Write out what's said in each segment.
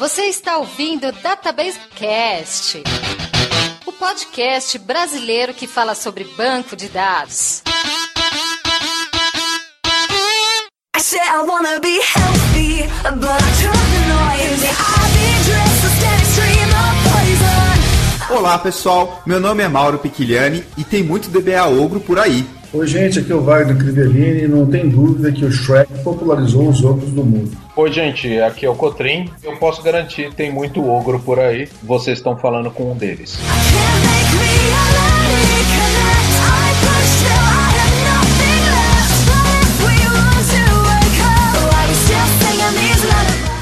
Você está ouvindo Database Cast, o podcast brasileiro que fala sobre banco de dados. I said I wanna be healthy, but. Olá pessoal, meu nome é Mauro Piquiliani e tem muito DBA ogro por aí. Oi gente, aqui é o Wagner Crivellini e não tem dúvida que o Shrek popularizou os ogros do mundo. Oi gente, aqui é o Cotrim. Eu posso garantir, tem muito ogro por aí. Vocês estão falando com um deles.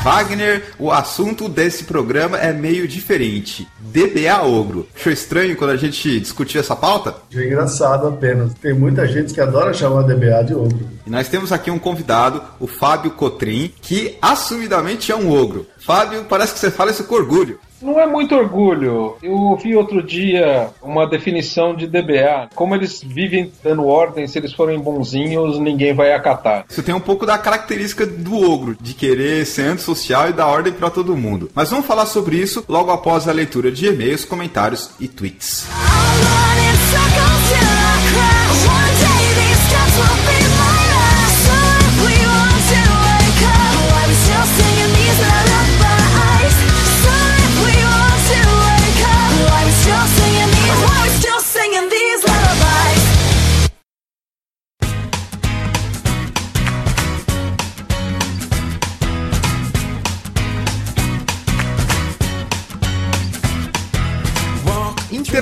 Wagner, o assunto desse programa é meio diferente. DBA Ogro. Achou estranho quando a gente discutiu essa pauta? É engraçado apenas. Tem muita gente que adora chamar DBA de ogro. E nós temos aqui um convidado, o Fábio Cotrim, que assumidamente é um ogro. Fábio, parece que você fala isso com orgulho. Não é muito orgulho. Eu ouvi outro dia uma definição de DBA. Como eles vivem dando ordem, se eles forem bonzinhos, ninguém vai acatar. Isso tem um pouco da característica do ogro, de querer ser antissocial e dar ordem para todo mundo. Mas vamos falar sobre isso logo após a leitura de e-mails, comentários e tweets.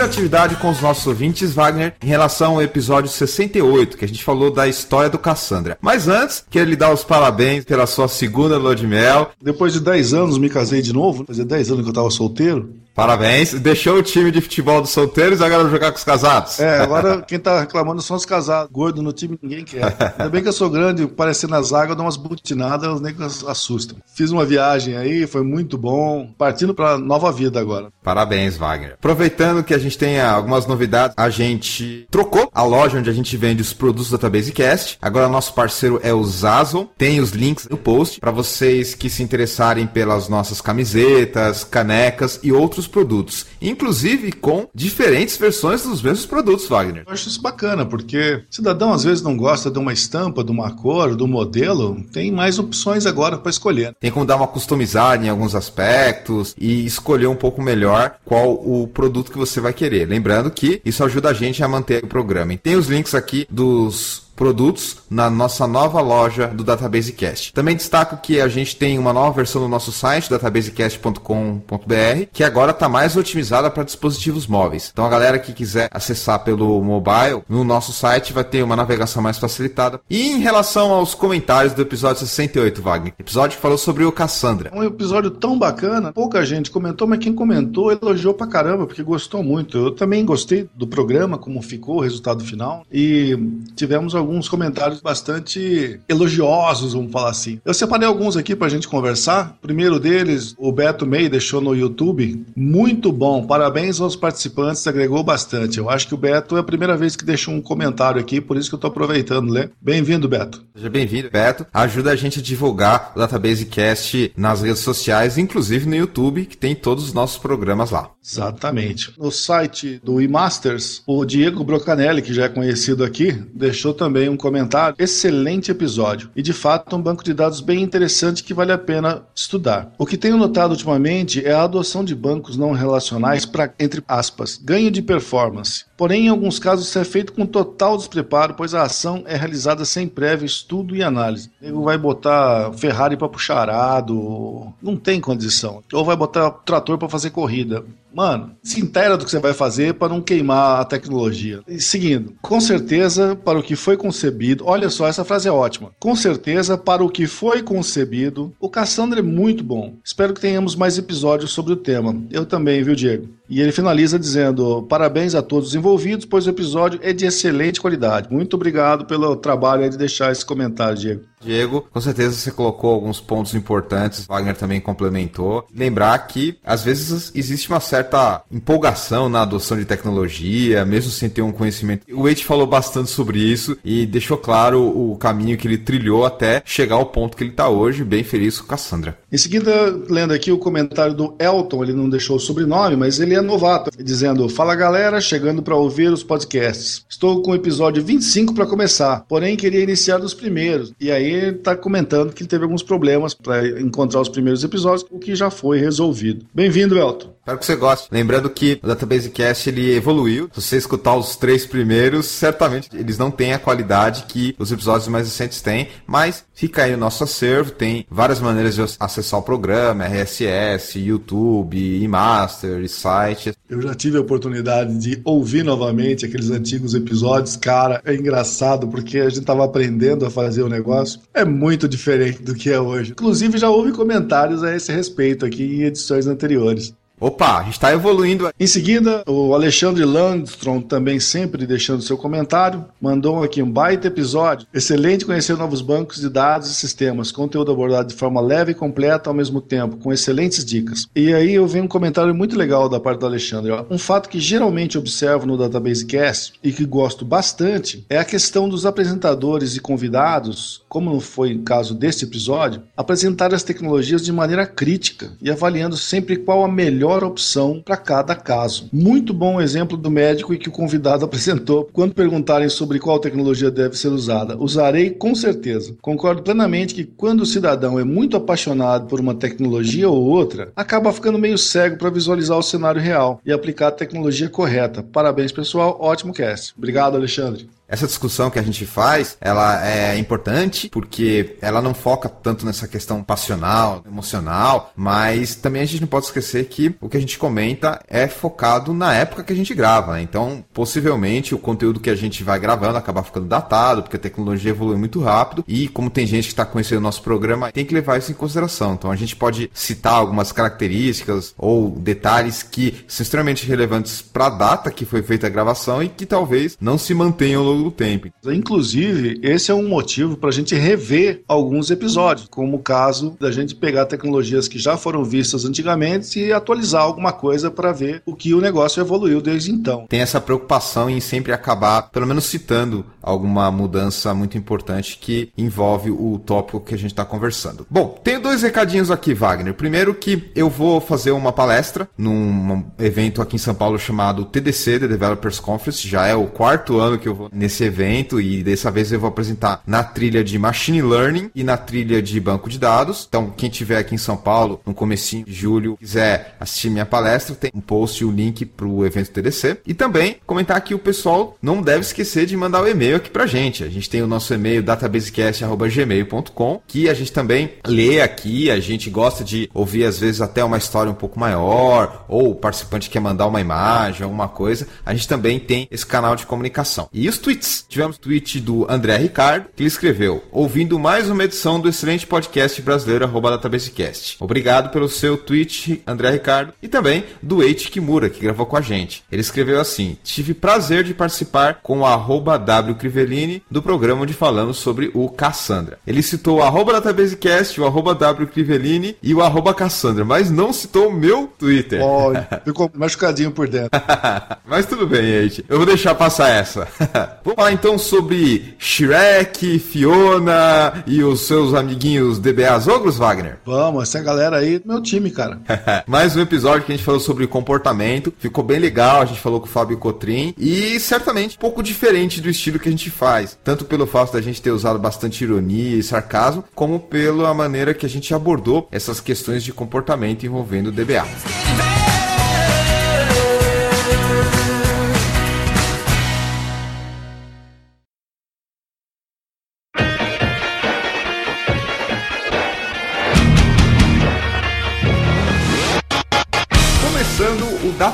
Interatividade com os nossos ouvintes, Wagner, em relação ao episódio 68, que a gente falou da história do Cassandra. Mas antes, quero lhe dar os parabéns pela sua segunda lua de mel. Depois de 10 anos me casei de novo, fazia 10 anos que eu tava solteiro. Parabéns. Deixou o time de futebol dos solteiros e agora vai jogar com os casados. É, agora quem tá reclamando são os casados. Gordo no time ninguém quer. Ainda bem que eu sou grande, parecendo na zaga, eu dou umas butinadas, os negros assustam. Fiz uma viagem aí, foi muito bom. Partindo pra nova vida agora. Parabéns, Wagner. Aproveitando que a gente tem algumas novidades, a gente trocou a loja onde a gente vende os produtos da Database Cast. Agora nosso parceiro é o Zazon. Tem os links no post para vocês que se interessarem pelas nossas camisetas, canecas e outros produtos, inclusive com diferentes versões dos mesmos produtos, Wagner. Eu acho isso bacana, porque cidadão às vezes não gosta de uma estampa, de uma cor, do modelo, tem mais opções agora para escolher. Tem como dar uma customizada em alguns aspectos e escolher um pouco melhor qual o produto que você vai querer. Lembrando que isso ajuda a gente a manter o programa. E tem os links aqui dos produtos na nossa nova loja do Database Cast. Também destaco que a gente tem uma nova versão do nosso site, databasecast.com.br, que agora está mais otimizada para dispositivos móveis. Então a galera que quiser acessar pelo mobile, no nosso site vai ter uma navegação mais facilitada. E em relação aos comentários do episódio 68, Wagner, episódio que falou sobre o Cassandra. Um episódio tão bacana, pouca gente comentou, mas quem comentou elogiou pra caramba, porque gostou muito. Eu também gostei do programa, como ficou o resultado final, e tivemos alguns alguns comentários bastante elogiosos, vamos falar assim. Eu separei alguns aqui pra gente conversar. O primeiro deles, o Beto May deixou no YouTube. Muito bom, parabéns aos participantes, agregou bastante. Eu acho que o Beto é a primeira vez que deixou um comentário aqui, por isso que eu tô aproveitando, né? Bem-vindo, Beto. Seja bem-vindo, Beto. Ajuda a gente a divulgar o Database Cast nas redes sociais, inclusive no YouTube, que tem todos os nossos programas lá. Exatamente. No site do eMasters, o Diego Brocanelli, que já é conhecido aqui, deixou também também um comentário. Excelente episódio. E de fato, um banco de dados bem interessante que vale a pena estudar. O que tenho notado ultimamente é a adoção de bancos não relacionais para, entre aspas, ganho de performance. Porém, em alguns casos, isso é feito com total despreparo, pois a ação é realizada sem prévio estudo e análise. Ele vai botar Ferrari para puxar arado, não tem condição. Ou vai botar trator para fazer corrida. Mano, se inteira do que você vai fazer para não queimar a tecnologia. E seguindo, com certeza, para o que foi concebido, olha só, essa frase é ótima. Com certeza, para o que foi concebido, o Cassandra é muito bom. Espero que tenhamos mais episódios sobre o tema. Eu também, viu, Diego? E ele finaliza dizendo: parabéns a todos os envolvidos, pois o episódio é de excelente qualidade. Muito obrigado pelo trabalho de deixar esse comentário, Diego. Diego, com certeza você colocou alguns pontos importantes, Wagner também complementou. Lembrar que às vezes existe uma certa empolgação na adoção de tecnologia, mesmo sem ter um conhecimento. O Wade falou bastante sobre isso e deixou claro o caminho que ele trilhou até chegar ao ponto que ele está hoje, bem feliz com a Cassandra. Em seguida, lendo aqui o comentário do Elton, ele não deixou o sobrenome, mas ele novato, dizendo: Fala galera, chegando para ouvir os podcasts. Estou com o episódio 25 para começar, porém queria iniciar dos primeiros. E aí está comentando que teve alguns problemas para encontrar os primeiros episódios, o que já foi resolvido. Bem-vindo, Elton. Espero que você goste. Lembrando que o Database Cast ele evoluiu. Se você escutar os três primeiros, certamente eles não têm a qualidade que os episódios mais recentes têm, mas fica aí o nosso acervo. Tem várias maneiras de acessar o programa, RSS, YouTube, e-master, site. Eu já tive a oportunidade de ouvir novamente aqueles antigos episódios. Cara, é engraçado porque a gente estava aprendendo a fazer o negócio. É muito diferente do que é hoje. Inclusive, já houve comentários a esse respeito aqui em edições anteriores. Opa, está evoluindo. Em seguida, o Alexandre Landstrom, também sempre deixando seu comentário, mandou aqui um baita episódio. Excelente conhecer novos bancos de dados e sistemas, conteúdo abordado de forma leve e completa ao mesmo tempo, com excelentes dicas. E aí eu vi um comentário muito legal da parte do Alexandre. Ó. Um fato que geralmente observo no Database Cast e que gosto bastante é a questão dos apresentadores e convidados, como foi o caso deste episódio, apresentar as tecnologias de maneira crítica e avaliando sempre qual a melhor melhor opção para cada caso. Muito bom exemplo do médico e que o convidado apresentou quando perguntarem sobre qual tecnologia deve ser usada. Usarei com certeza. Concordo plenamente que quando o cidadão é muito apaixonado por uma tecnologia ou outra, acaba ficando meio cego para visualizar o cenário real e aplicar a tecnologia correta. Parabéns, pessoal. Ótimo cast. Obrigado, Alexandre. Essa discussão que a gente faz, ela é importante porque ela não foca tanto nessa questão passional, emocional, mas também a gente não pode esquecer que o que a gente comenta é focado na época que a gente grava. Né? Então, possivelmente o conteúdo que a gente vai gravando acaba ficando datado, porque a tecnologia evolui muito rápido e como tem gente que está conhecendo o nosso programa, tem que levar isso em consideração. Então, a gente pode citar algumas características ou detalhes que são extremamente relevantes para a data que foi feita a gravação e que talvez não se mantenham longo do tempo. Inclusive, esse é um motivo para a gente rever alguns episódios, como o caso da gente pegar tecnologias que já foram vistas antigamente e atualizar alguma coisa para ver o que o negócio evoluiu desde então. Tem essa preocupação em sempre acabar, pelo menos citando alguma mudança muito importante que envolve o tópico que a gente está conversando. Bom, tenho dois recadinhos aqui, Wagner. Primeiro que eu vou fazer uma palestra num evento aqui em São Paulo chamado TDC, The Developers Conference. Já é o quarto ano que eu vou nesse evento e dessa vez eu vou apresentar na trilha de Machine Learning e na trilha de Banco de Dados. Então, quem tiver aqui em São Paulo, no comecinho de julho, quiser assistir minha palestra, tem um post e o um link para o evento TDC. E também comentar que o pessoal não deve esquecer de mandar o e-mail aqui pra gente. A gente tem o nosso e-mail databasecast.gmail.com que a gente também lê aqui, a gente gosta de ouvir às vezes até uma história um pouco maior, ou o participante quer mandar uma imagem, alguma coisa. A gente também tem esse canal de comunicação. E os tweets. Tivemos tweet do André Ricardo, que ele escreveu: ouvindo mais uma edição do excelente podcast brasileiro arroba databasecast. Obrigado pelo seu tweet, André Ricardo, e também do Eiichi Kimura, que gravou com a gente. Ele escreveu assim: tive prazer de participar com o arroba Crivellini do programa onde falamos sobre o Cassandra. Ele citou o arroba databasecast, o arroba Crivellini e o arroba Cassandra, mas não citou o meu Twitter. Oh, ficou machucadinho por dentro. mas tudo bem, Eiichi. Eu vou deixar passar essa. Vamos falar então sobre Shrek, Fiona e os seus amiguinhos DBAs ogros, Wagner? Vamos, essa galera aí, meu time, cara. Mais um episódio que a gente falou sobre comportamento, ficou bem legal, a gente falou com o Fábio Cotrim e certamente um pouco diferente do estilo que a gente faz, tanto pelo fato da gente ter usado bastante ironia e sarcasmo, como pela maneira que a gente abordou essas questões de comportamento envolvendo o DBA.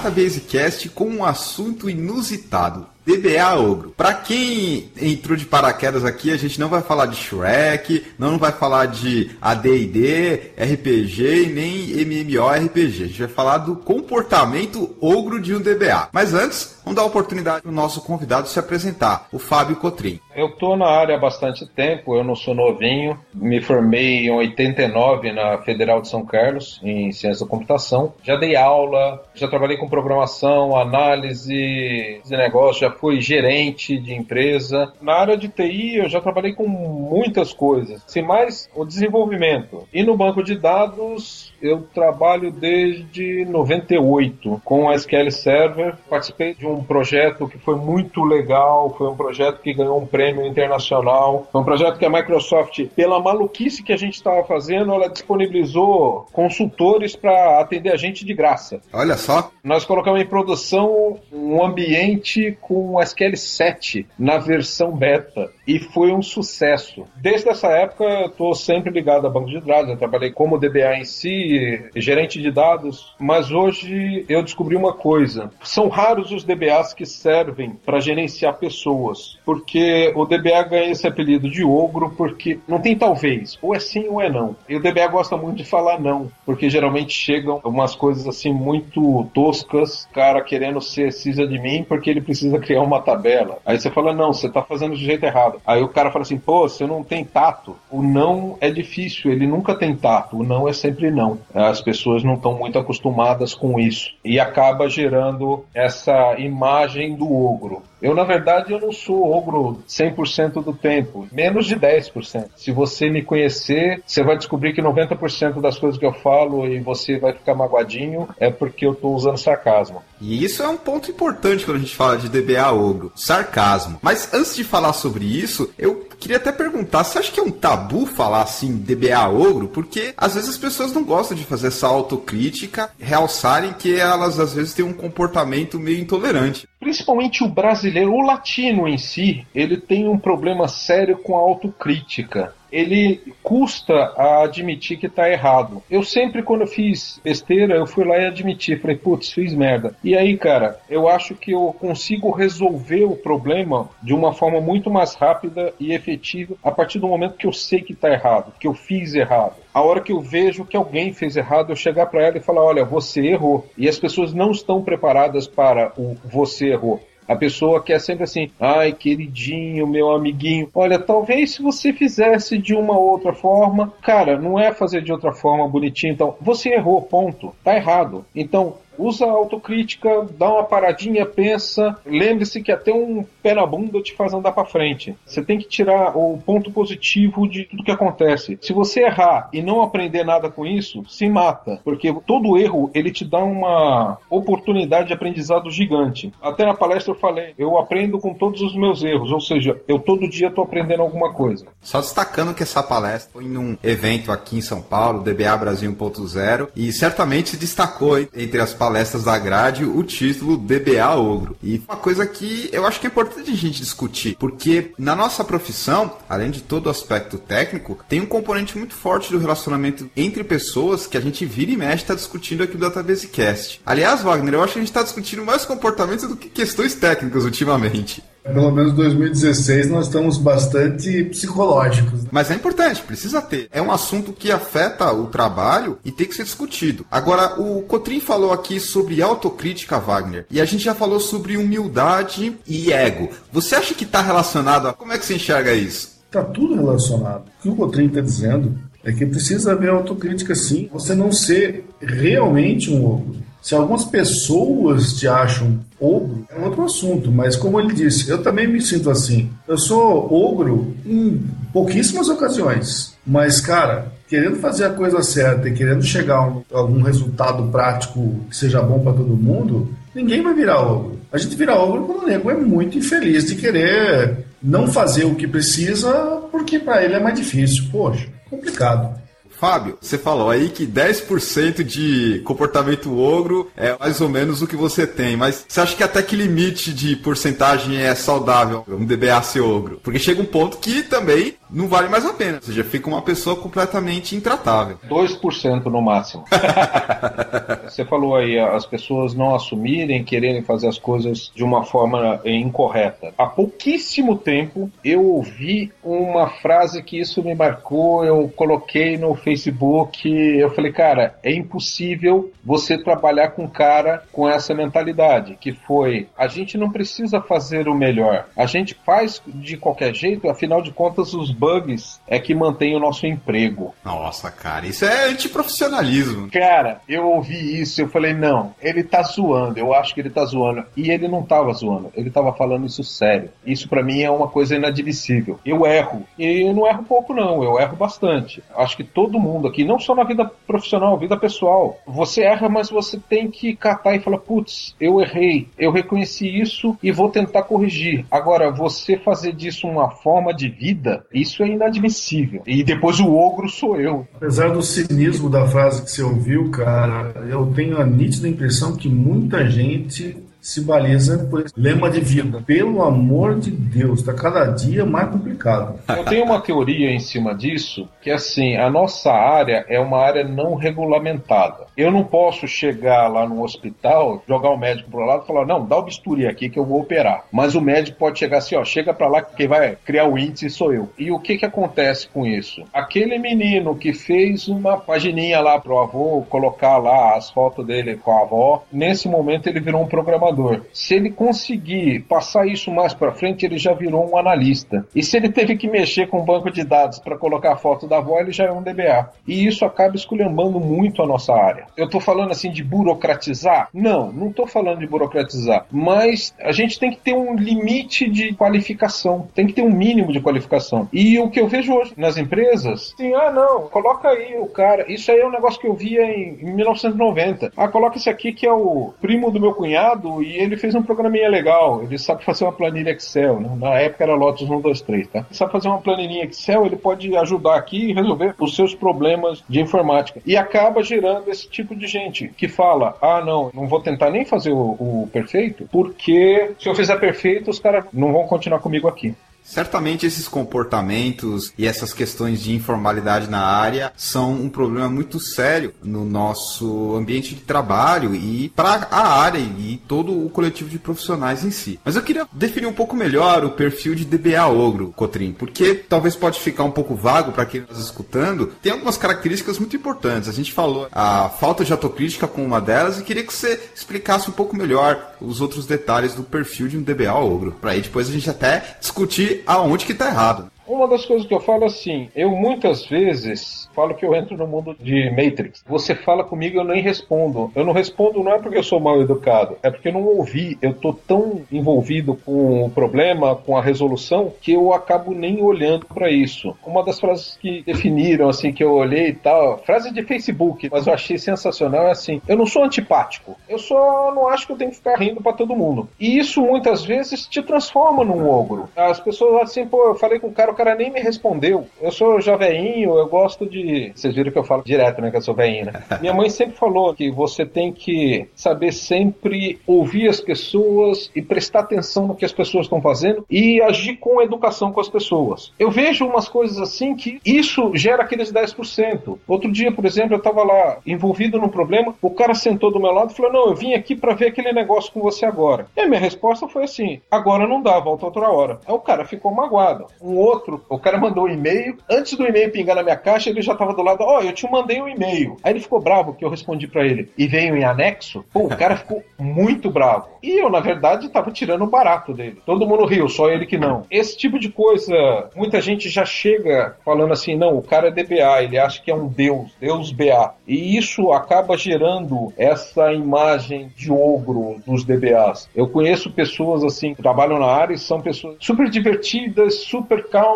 Database Cast com um assunto inusitado. DBA Ogro. Para quem entrou de paraquedas aqui, a gente não vai falar de Shrek, não vai falar de AD&D, RPG nem MMORPG. A gente vai falar do comportamento ogro de um DBA. Mas antes, vamos dar a oportunidade para o nosso convidado se apresentar, o Fábio Cotrim. Eu estou na área há bastante tempo, eu não sou novinho. Me formei em 89 na Federal de São Carlos, em Ciência da Computação. Já dei aula, já trabalhei com programação, análise de negócio, já fui gerente de empresa. Na área de TI, eu já trabalhei com muitas coisas. Se mais o desenvolvimento. E no banco de dados, eu trabalho desde 98 com o SQL Server. Participei de um projeto que foi muito legal, foi um projeto que ganhou um prêmio internacional. Foi um projeto que a Microsoft, pela maluquice que a gente estava fazendo, ela disponibilizou consultores para atender a gente de graça. Olha só. Nós colocamos em produção um ambiente com o SQL 7 na versão beta e foi um sucesso. Desde essa época estou sempre ligado a banco de dados, eu trabalhei como DBA em si, gerente de dados, mas hoje eu descobri uma coisa. São raros os DBAs que servem para gerenciar pessoas, porque o DBA ganha esse apelido de ogro porque não tem talvez, ou é sim ou é não. E o DBA gosta muito de falar não, porque geralmente chegam umas coisas assim muito toscas, cara querendo ser de mim porque ele precisa criar uma tabela. Aí você fala, não, você está fazendo do jeito errado. Aí o cara fala assim, pô, você não tem tato. O não é difícil, ele nunca tem tato. O não é sempre não. As pessoas não estão muito acostumadas com isso. E acaba gerando essa imagem do ogro. Eu, na verdade, eu não sou ogro 100% do tempo, menos de 10%. Se você me conhecer, você vai descobrir que 90% das coisas que eu falo e você vai ficar magoadinho é porque eu estou usando sarcasmo. E isso é um ponto importante quando a gente fala de DBA ogro, sarcasmo. Mas antes de falar sobre isso, eu queria até perguntar, você acha que é um tabu falar assim DBA ogro? Porque às vezes as pessoas não gostam de fazer essa autocrítica, realçarem que elas às vezes têm um comportamento meio intolerante. Principalmente o brasileiro, o latino em si, ele tem um problema sério com a autocrítica ele custa a admitir que tá errado. Eu sempre, quando eu fiz besteira, eu fui lá e admiti. Falei, putz, fiz merda. E aí, cara, eu acho que eu consigo resolver o problema de uma forma muito mais rápida e efetiva a partir do momento que eu sei que tá errado, que eu fiz errado. A hora que eu vejo que alguém fez errado, eu chegar para ela e falar: olha, você errou. E as pessoas não estão preparadas para o você errou. A pessoa quer sempre assim, ai, queridinho, meu amiguinho. Olha, talvez se você fizesse de uma outra forma, cara, não é fazer de outra forma bonitinho, então você errou, ponto. Tá errado. Então, usa a autocrítica, dá uma paradinha, pensa. Lembre-se que até um pé na bunda te faz andar para frente. Você tem que tirar o ponto positivo de tudo que acontece. Se você errar e não aprender nada com isso, se mata, porque todo erro ele te dá uma oportunidade de aprendizado gigante. Até na palestra eu falei, eu aprendo com todos os meus erros, ou seja, eu todo dia estou aprendendo alguma coisa. Só destacando que essa palestra foi em um evento aqui em São Paulo, DBA Brasil 1.0, e certamente se destacou entre as palestras da grade o título DBA Ogro. E uma coisa que eu acho que é importante a gente discutir, porque na nossa profissão, além de todo o aspecto técnico, tem um componente muito forte do relacionamento entre pessoas que a gente vira e mexe está discutindo aqui no Database Cast. Aliás, Wagner, eu acho que a gente está discutindo mais comportamento do que questões técnicas ultimamente. Pelo menos 2016 nós estamos bastante psicológicos. Mas é importante, precisa ter. É um assunto que afeta o trabalho e tem que ser discutido. Agora, o Cotrim falou aqui sobre autocrítica, Wagner, e a gente já falou sobre humildade e ego. Você acha que está relacionado a. Como é que você enxerga isso? Está tudo relacionado. O que o Cotrim está dizendo é que precisa haver autocrítica sim. Você não ser realmente um ogro. Se algumas pessoas te acham ogro, é outro assunto, mas como ele disse, eu também me sinto assim. Eu sou ogro em pouquíssimas ocasiões, mas, cara, querendo fazer a coisa certa e querendo chegar a algum resultado prático que seja bom para todo mundo, ninguém vai virar ogro. A gente vira ogro quando o nego é muito infeliz de querer não fazer o que precisa porque para ele é mais difícil. Poxa, complicado. Fábio, você falou aí que 10% de comportamento ogro é mais ou menos o que você tem, mas você acha que até que limite de porcentagem é saudável um DBA ser ogro? Porque chega um ponto que também não vale mais a pena. Ou seja, fica uma pessoa completamente intratável. 2% no máximo. Você falou aí, as pessoas não assumirem, quererem fazer as coisas de uma forma incorreta. Há pouquíssimo tempo eu ouvi uma frase que isso me marcou, eu coloquei no Facebook, eu falei, cara, é impossível você trabalhar com um cara com essa mentalidade, que foi, a gente não precisa fazer o melhor, a gente faz de qualquer jeito, afinal de contas os bugs é que mantém o nosso emprego. Nossa, cara, isso é antiprofissionalismo. Cara, eu ouvi isso, eu falei, não, ele tá zoando, eu acho que ele tá zoando. E ele não tava zoando, ele tava falando isso sério. Isso para mim é uma coisa inadmissível. Eu erro, e eu não erro pouco não, eu erro bastante. Acho que todo mundo aqui, não só na vida profissional, vida pessoal, você erra, mas você tem que catar e falar, putz, eu errei, eu reconheci isso e vou tentar corrigir. Agora, você fazer disso uma forma de vida, isso é inadmissível. E depois o ogro sou eu. Apesar do cinismo da frase que você ouviu, cara, eu tenho a nítida impressão que muita gente se baliza por esse lema de vida. Pelo amor de Deus, está cada dia mais complicado. Eu tenho uma teoria em cima disso, que assim, a nossa área é uma área não regulamentada. Eu não posso chegar lá no hospital, jogar o médico pro lado e falar, não, dá o bisturi aqui que eu vou operar. Mas o médico pode chegar assim, ó, chega para lá que quem vai criar o índice sou eu. E o que que acontece com isso? Aquele menino que fez uma pagininha lá pro avô, colocar lá as fotos dele com a avó, nesse momento ele virou um programador programador. Se ele conseguir passar isso mais para frente, ele já virou um analista. E se ele teve que mexer com um banco de dados para colocar a foto da avó, ele já é um DBA. E isso acaba esculhambando muito a nossa área. Eu estou falando assim de burocratizar? Não, não estou falando de burocratizar. Mas a gente tem que ter um limite de qualificação, tem que ter um mínimo de qualificação. E o que eu vejo hoje nas empresas, assim, ah, não, coloca aí o cara. Isso aí é um negócio que eu via em, em 1990. Ah, coloca esse aqui que é o primo do meu cunhado e ele fez um programinha legal. Ele sabe fazer uma planilha Excel. Né? Na época era Lotus 123, tá? Ele sabe fazer uma planilhinha Excel, ele pode ajudar aqui e resolver os seus problemas de informática. E acaba gerando esse tipo de gente que fala: ah, não, não vou tentar nem fazer o, o perfeito, porque se eu fizer perfeito, os caras não vão continuar comigo aqui. Certamente esses comportamentos e essas questões de informalidade na área são um problema muito sério no nosso ambiente de trabalho e para a área e todo o coletivo de profissionais em si. Mas eu queria definir um pouco melhor o perfil de DBA Ogro, Cotrim, porque talvez pode ficar um pouco vago para quem está escutando. Tem algumas características muito importantes. A gente falou a falta de autocrítica com uma delas e queria que você explicasse um pouco melhor os outros detalhes do perfil de um DBA Ogro, para aí depois a gente até discutir aonde que tá errado. Uma das coisas que eu falo assim, eu muitas vezes falo que eu entro no mundo de Matrix. Você fala comigo, eu nem respondo. Eu não respondo não é porque eu sou mal educado, é porque eu não ouvi. Eu tô tão envolvido com o problema, com a resolução, que eu acabo nem olhando para isso. Uma das frases que definiram, assim, que eu olhei e tal, frase de Facebook, mas eu achei sensacional, é assim: eu não sou antipático, eu só não acho que eu tenho que ficar rindo para todo mundo. E isso muitas vezes te transforma num ogro. As pessoas assim, pô, eu falei com o cara, o cara nem me respondeu. Eu sou joveinho, eu gosto de vocês viram que eu falo direto, né? Que eu sou velhinho, né? Minha mãe sempre falou que você tem que saber sempre ouvir as pessoas e prestar atenção no que as pessoas estão fazendo e agir com educação com as pessoas. Eu vejo umas coisas assim que isso gera aqueles 10%. Outro dia, por exemplo, eu estava lá envolvido num problema, o cara sentou do meu lado e falou: Não, eu vim aqui para ver aquele negócio com você agora. E a minha resposta foi assim: Agora não dá, volta outra hora. Aí o cara ficou magoado. Um outro, o cara mandou um e-mail, antes do e-mail pingar na minha caixa, ele já já tava do lado, ó, oh, eu te mandei um e-mail. Aí ele ficou bravo que eu respondi para ele e veio em anexo. Pô, o cara ficou muito bravo. E eu, na verdade, tava tirando o barato dele. Todo mundo riu, só ele que não. Esse tipo de coisa, muita gente já chega falando assim, não, o cara é DBA, ele acha que é um deus, deus BA. E isso acaba gerando essa imagem de ogro dos DBAs. Eu conheço pessoas assim que trabalham na área e são pessoas super divertidas, super calmas,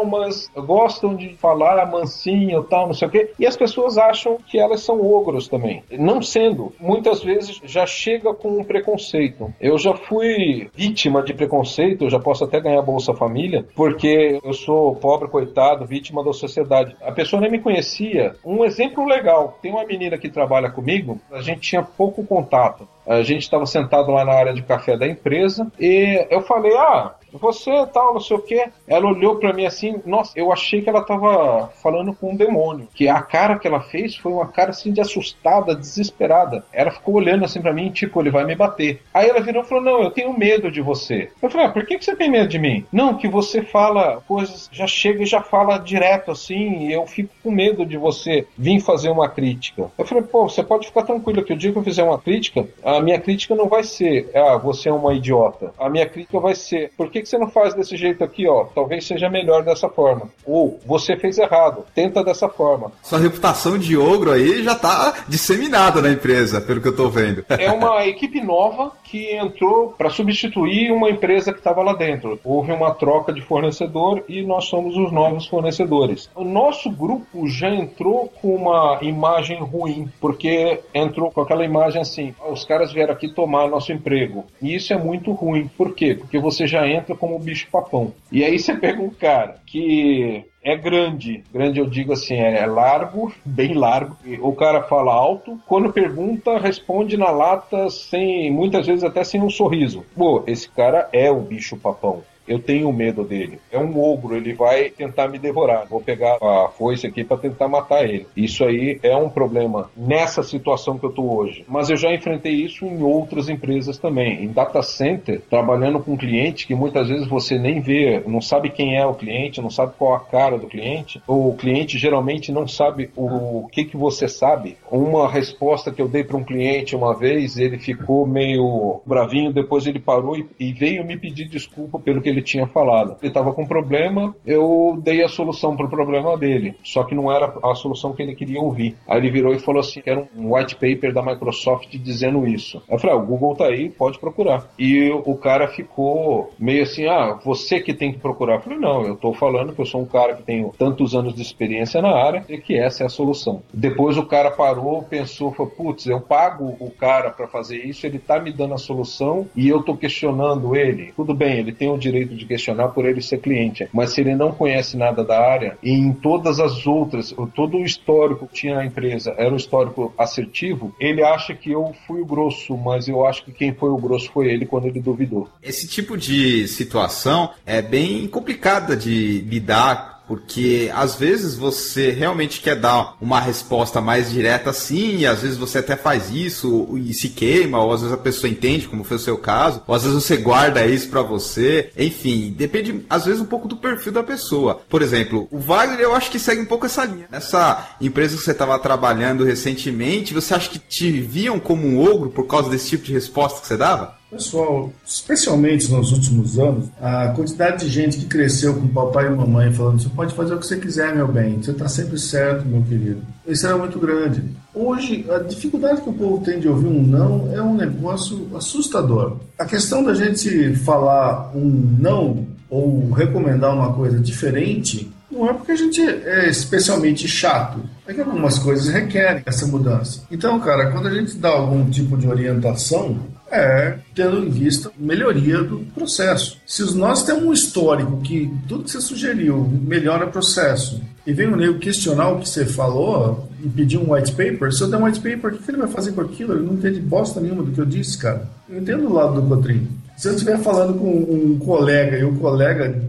gostam de falar mansinho e tal, não sei o quê. E as pessoas acham que elas são ogros também. Não sendo, muitas vezes já chega com um preconceito. Eu já fui vítima de preconceito, eu já posso até ganhar Bolsa Família, porque eu sou pobre, coitado, vítima da sociedade. A pessoa nem me conhecia. Um exemplo legal: tem uma menina que trabalha comigo, a gente tinha pouco contato. A gente estava sentado lá na área de café da empresa e eu falei: Ah, você tal, não sei o que. Ela olhou para mim assim, nossa, eu achei que ela tava falando com um demônio. Que a cara que ela fez foi uma cara assim de assustada, desesperada. Ela ficou olhando assim para mim, tipo, ele vai me bater. Aí ela virou e falou: Não, eu tenho medo de você. Eu falei: ah, por que, que você tem medo de mim? Não, que você fala coisas, já chega e já fala direto assim, e eu fico com medo de você vir fazer uma crítica. Eu falei: pô, você pode ficar tranquilo que o dia que eu fizer uma crítica, a minha crítica não vai ser, ah, você é uma idiota. A minha crítica vai ser, por que, que você não faz desse jeito aqui, ó? Talvez seja melhor dessa forma. Ou você fez errado, tenta dessa forma. Sua reputação de ogro aí já tá disseminada na empresa, pelo que eu tô vendo. É uma equipe nova que entrou para substituir uma empresa que estava lá dentro. Houve uma troca de fornecedor e nós somos os novos fornecedores. O nosso grupo já entrou com uma imagem ruim, porque entrou com aquela imagem assim: os caras vieram aqui tomar nosso emprego. E isso é muito ruim. Por quê? Porque você já entra como bicho papão. E aí você pega um cara que é grande. Grande eu digo assim, é largo, bem largo. O cara fala alto. Quando pergunta, responde na lata sem, muitas vezes até sem um sorriso. Pô, esse cara é o bicho papão. Eu tenho medo dele. É um ogro, ele vai tentar me devorar. Vou pegar a foice aqui para tentar matar ele. Isso aí é um problema nessa situação que eu tô hoje. Mas eu já enfrentei isso em outras empresas também. Em data center, trabalhando com cliente que muitas vezes você nem vê, não sabe quem é o cliente, não sabe qual a cara do cliente. O cliente geralmente não sabe o que que você sabe. Uma resposta que eu dei para um cliente uma vez, ele ficou meio bravinho, depois ele parou e, e veio me pedir desculpa pelo que ele ele tinha falado. Ele estava com um problema, eu dei a solução para o problema dele, só que não era a solução que ele queria ouvir. Aí ele virou e falou assim: era um white paper da Microsoft dizendo isso. Eu falei: ah, o Google tá aí, pode procurar. E o cara ficou meio assim: ah, você que tem que procurar. Eu falei: não, eu estou falando que eu sou um cara que tenho tantos anos de experiência na área e que essa é a solução. Depois o cara parou, pensou, falou: putz, eu pago o cara para fazer isso, ele tá me dando a solução e eu estou questionando ele. Tudo bem, ele tem o direito direito de questionar por ele ser cliente. Mas se ele não conhece nada da área, e em todas as outras, todo o histórico que tinha na empresa era um histórico assertivo, ele acha que eu fui o grosso, mas eu acho que quem foi o grosso foi ele quando ele duvidou. Esse tipo de situação é bem complicada de lidar porque às vezes você realmente quer dar uma resposta mais direta assim, e às vezes você até faz isso e se queima, ou às vezes a pessoa entende, como foi o seu caso, ou às vezes você guarda isso para você. Enfim, depende às vezes um pouco do perfil da pessoa. Por exemplo, o Wagner eu acho que segue um pouco essa linha. Nessa empresa que você estava trabalhando recentemente, você acha que te viam como um ogro por causa desse tipo de resposta que você dava? Pessoal, especialmente nos últimos anos, a quantidade de gente que cresceu com papai e mamãe falando: você pode fazer o que você quiser, meu bem, você está sempre certo, meu querido. Isso era muito grande. Hoje, a dificuldade que o povo tem de ouvir um não é um negócio assustador. A questão da gente falar um não ou recomendar uma coisa diferente não é porque a gente é especialmente chato, é que algumas coisas requerem essa mudança. Então, cara, quando a gente dá algum tipo de orientação, é tendo em vista melhoria do processo. Se nós temos um histórico que tudo que você sugeriu melhora o processo e vem o nego questionar o que você falou e pedir um white paper, se eu der um white paper, o que ele vai fazer com aquilo? Ele não entende bosta nenhuma do que eu disse, cara. Eu entendo o lado do Cotrim. Se eu estiver falando com um colega e o colega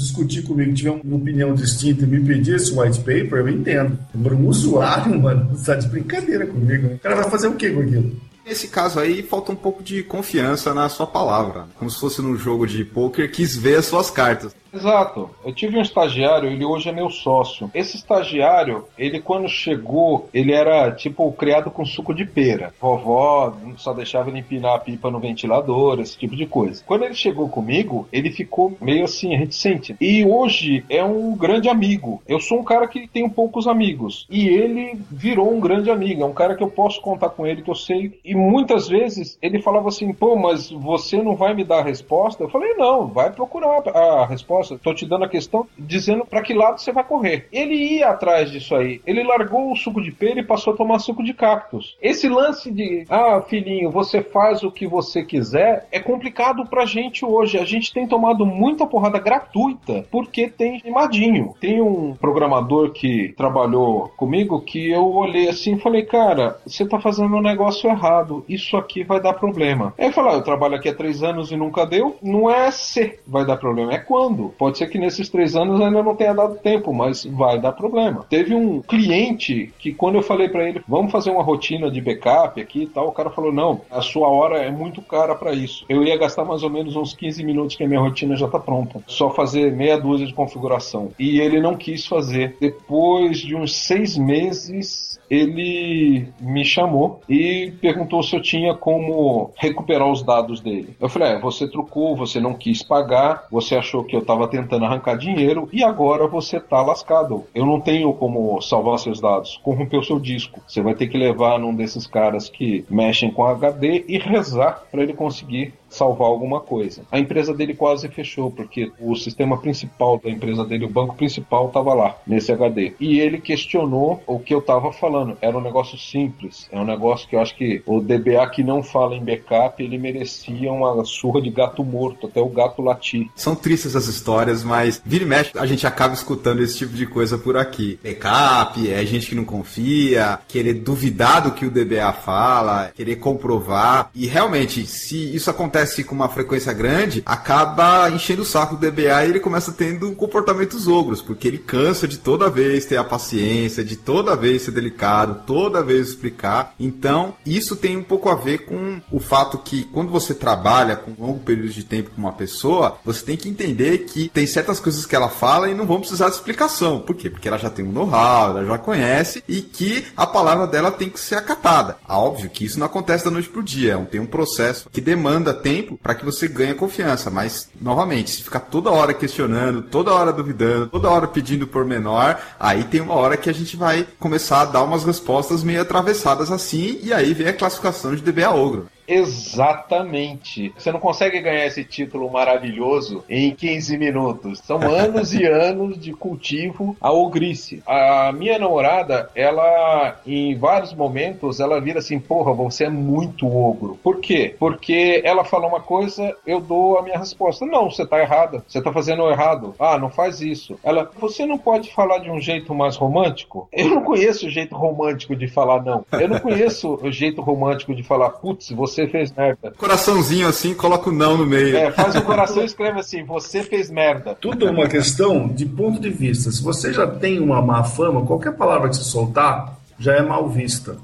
discutir comigo, tiver uma opinião distinta e me pedir esse white paper, eu entendo. Agora, um usuário, mano, está de brincadeira comigo. O cara vai fazer o que com aquilo? Nesse caso aí, falta um pouco de confiança na sua palavra. Como se fosse num jogo de poker, quis ver as suas cartas. Exato. Eu tive um estagiário, ele hoje é meu sócio. Esse estagiário, ele quando chegou, ele era tipo criado com suco de pera. Vovó só deixava ele empinar a pipa no ventilador, esse tipo de coisa. Quando ele chegou comigo, ele ficou meio assim, reticente. E hoje é um grande amigo. Eu sou um cara que tem poucos amigos. E ele virou um grande amigo. É um cara que eu posso contar com ele, que eu sei. E muitas vezes ele falava assim: pô, mas você não vai me dar a resposta? Eu falei: não, vai procurar a resposta. Tô te dando a questão dizendo para que lado você vai correr. Ele ia atrás disso aí. Ele largou o suco de pera e passou a tomar suco de cactus. Esse lance de, ah, filhinho, você faz o que você quiser, é complicado pra gente hoje. A gente tem tomado muita porrada gratuita porque tem imadinho. Tem um programador que trabalhou comigo que eu olhei assim e falei, cara, você tá fazendo um negócio errado. Errado, isso aqui vai dar problema. Aí eu falo, ah, eu trabalho aqui há três anos e nunca deu. Não é se vai dar problema, é quando. Pode ser que nesses três anos ainda não tenha dado tempo, mas vai dar problema. Teve um cliente que quando eu falei para ele, vamos fazer uma rotina de backup aqui e tal, o cara falou, não, a sua hora é muito cara para isso. Eu ia gastar mais ou menos uns 15 minutos que a minha rotina já tá pronta. Só fazer meia dúzia de configuração. E ele não quis fazer. Depois de uns seis meses, ele me chamou e perguntou se eu tinha como recuperar os dados dele. Eu falei: é, você trocou, você não quis pagar, você achou que eu estava tentando arrancar dinheiro e agora você está lascado. Eu não tenho como salvar seus dados. Corrompeu seu disco. Você vai ter que levar num desses caras que mexem com HD e rezar para ele conseguir salvar alguma coisa. A empresa dele quase fechou, porque o sistema principal da empresa dele, o banco principal, estava lá, nesse HD. E ele questionou o que eu estava falando. Era um negócio simples. É um negócio que eu acho que o DBA que não fala em backup, ele merecia uma surra de gato morto, até o gato latir. São tristes essas histórias, mas vira e mexe, a gente acaba escutando esse tipo de coisa por aqui. Backup, é gente que não confia, querer duvidar do que o DBA fala, querer comprovar. E realmente, se isso acontece acontece com uma frequência grande, acaba enchendo o saco do DBA e ele começa tendo comportamentos ogros, porque ele cansa de toda vez ter a paciência, de toda vez ser delicado, toda vez explicar. Então, isso tem um pouco a ver com o fato que quando você trabalha com um longo período de tempo com uma pessoa, você tem que entender que tem certas coisas que ela fala e não vão precisar de explicação. Por quê? Porque ela já tem um know-how, ela já conhece e que a palavra dela tem que ser acatada. Óbvio que isso não acontece da noite pro dia, é tem um processo que demanda tempo tempo para que você ganhe confiança. Mas, novamente, se ficar toda hora questionando, toda hora duvidando, toda hora pedindo por menor, aí tem uma hora que a gente vai começar a dar umas respostas meio atravessadas assim, e aí vem a classificação de DBA ogro. Exatamente. Você não consegue ganhar esse título maravilhoso em 15 minutos. São anos e anos de cultivo a ogrice. A minha namorada, ela, em vários momentos, ela vira assim: porra, você é muito ogro. Por quê? Porque ela fala uma coisa, eu dou a minha resposta. Não, você tá errada. Você tá fazendo errado. Ah, não faz isso. Ela, você não pode falar de um jeito mais romântico? Eu não conheço o jeito romântico de falar não. Eu não conheço o jeito romântico de falar, putz, você você fez merda. Coraçãozinho assim, coloca o não no meio. É, faz um coração e escreve assim, você fez merda. Tudo é uma questão de ponto de vista. Se você já tem uma má fama, qualquer palavra que você soltar já é mal vista.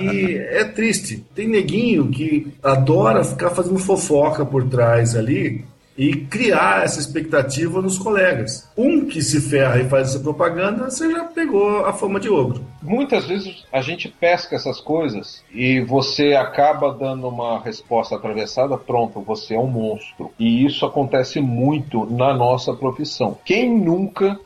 E é triste. Tem neguinho que adora ficar fazendo fofoca por trás ali e criar essa expectativa nos colegas. Um que se ferra e faz essa propaganda, você já pegou a fama de ogro. Muitas vezes a gente pesca essas coisas e você acaba dando uma resposta atravessada, pronto, você é um monstro. E isso acontece muito na nossa profissão. Quem nunca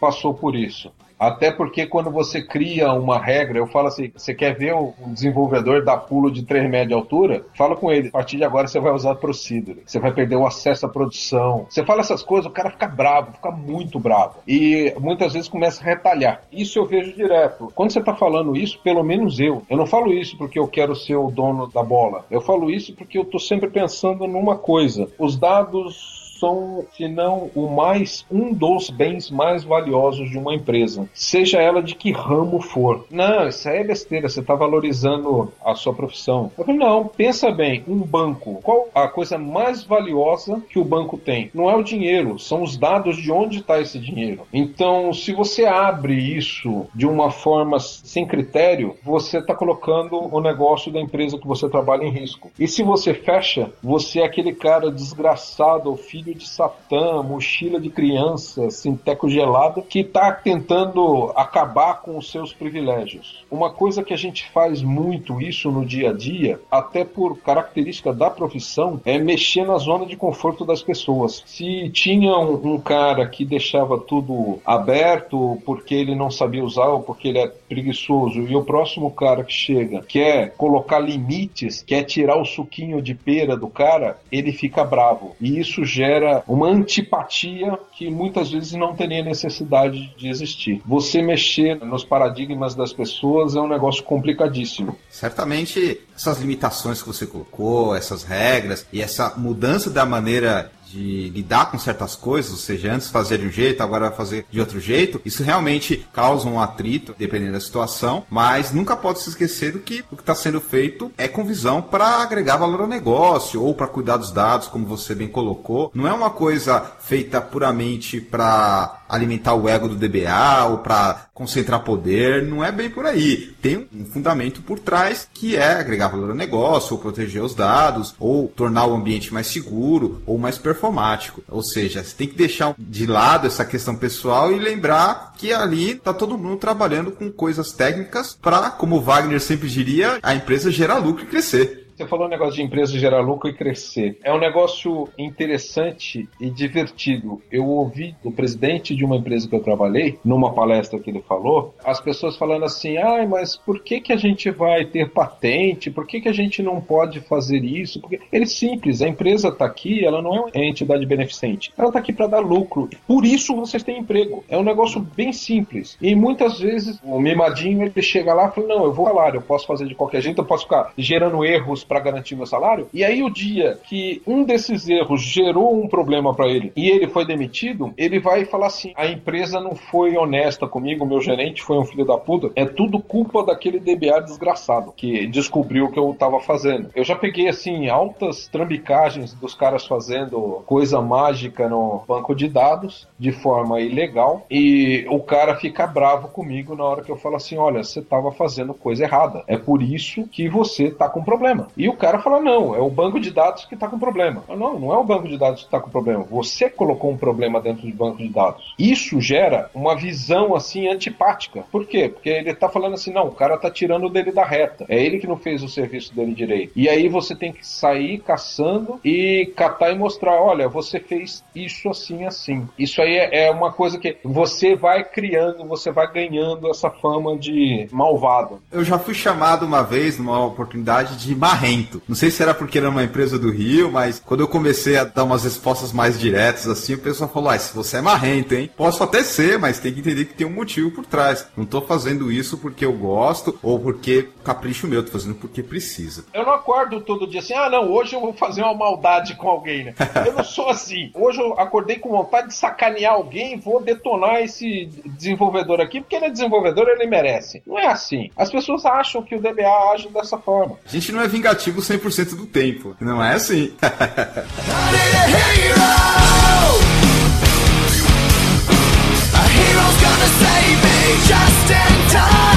passou por isso? Até porque quando você cria uma regra, eu falo assim: você quer ver o desenvolvedor dar pulo de 3 metros de altura? Fala com ele. A partir de agora você vai usar Procedure. Você vai perder o acesso à produção. Você fala essas coisas, o cara fica bravo, fica muito bravo. E muitas vezes começa a retalhar. Isso eu vejo direto. Quando você está falando isso, pelo menos eu. Eu não falo isso porque eu quero ser o dono da bola. Eu falo isso porque eu estou sempre pensando numa coisa. Os dados são, se não o mais, um dos bens mais valiosos de uma empresa, seja ela de que ramo for. Não, isso aí é besteira, você está valorizando a sua profissão. Eu falei, não, pensa bem, um banco, qual a coisa mais valiosa que o banco tem? Não é o dinheiro, são os dados de onde está esse dinheiro. Então, se você abre isso de uma forma sem critério, você está colocando o negócio da empresa que você trabalha em risco. E se você fecha, você é aquele cara desgraçado ou filho de Satã, mochila de criança, sinteco gelado, que está tentando acabar com os seus privilégios. Uma coisa que a gente faz muito isso no dia a dia, até por característica da profissão, é mexer na zona de conforto das pessoas. Se tinha um, um cara que deixava tudo aberto porque ele não sabia usar ou porque ele é preguiçoso, e o próximo cara que chega quer colocar limites, quer tirar o suquinho de pera do cara, ele fica bravo. E isso gera gera uma antipatia que muitas vezes não teria necessidade de existir. Você mexer nos paradigmas das pessoas é um negócio complicadíssimo. Certamente essas limitações que você colocou, essas regras e essa mudança da maneira de lidar com certas coisas, ou seja, antes fazer de um jeito, agora fazer de outro jeito, isso realmente causa um atrito, dependendo da situação, mas nunca pode se esquecer do que o que está sendo feito é com visão para agregar valor ao negócio ou para cuidar dos dados, como você bem colocou. Não é uma coisa feita puramente para alimentar o ego do DBA ou para concentrar poder, não é bem por aí. Tem um fundamento por trás que é agregar valor ao negócio, ou proteger os dados, ou tornar o ambiente mais seguro ou mais performático. Ou seja, você tem que deixar de lado essa questão pessoal e lembrar que ali está todo mundo trabalhando com coisas técnicas para, como Wagner sempre diria, a empresa gerar lucro e crescer. Você falou um negócio de empresa gerar lucro e crescer. É um negócio interessante e divertido. Eu ouvi do presidente de uma empresa que eu trabalhei, numa palestra que ele falou, as pessoas falando assim: ah, mas por que, que a gente vai ter patente? Por que, que a gente não pode fazer isso? Porque ele é simples, a empresa está aqui, ela não é uma entidade beneficente. Ela está aqui para dar lucro. Por isso vocês têm emprego. É um negócio bem simples. E muitas vezes o mimadinho ele chega lá e fala: não, eu vou falar, eu posso fazer de qualquer jeito, eu posso ficar gerando erros para garantir meu salário. E aí, o dia que um desses erros gerou um problema para ele e ele foi demitido, ele vai falar assim: a empresa não foi honesta comigo, meu gerente foi um filho da puta. É tudo culpa daquele DBA desgraçado que descobriu o que eu tava fazendo. Eu já peguei, assim, altas trambicagens dos caras fazendo coisa mágica no banco de dados de forma ilegal e o cara fica bravo comigo na hora que eu falo assim: olha, você tava fazendo coisa errada. É por isso que você tá com problema. E o cara fala: não, é o banco de dados que está com problema. não, não é o banco de dados que está com problema. Você colocou um problema dentro do banco de dados. Isso gera uma visão assim antipática. Por quê? Porque ele está falando assim: não, o cara está tirando dele da reta. É ele que não fez o serviço dele direito. E aí você tem que sair caçando e catar e mostrar: olha, você fez isso assim, assim. Isso aí é, é uma coisa que você vai criando, você vai ganhando essa fama de malvado. Eu já fui chamado uma vez, numa oportunidade, de marrento. Não sei se era porque era uma empresa do Rio, mas quando eu comecei a dar umas respostas mais diretas assim, o pessoal falou: ah, se você é marrento, hein? Posso até ser, mas tem que entender que tem um motivo por trás. Não tô fazendo isso porque eu gosto ou porque capricho meu, tô fazendo porque precisa. Eu não acordo todo dia assim, ah, não, hoje eu vou fazer uma maldade com alguém, né? Eu não sou assim. Hoje eu acordei com vontade de sacanear alguém, vou detonar esse desenvolvedor aqui, porque ele é desenvolvedor, ele merece. Não é assim. As pessoas acham que o DBA age dessa forma. A gente não é vingativo 100% do tempo. Não é assim. getting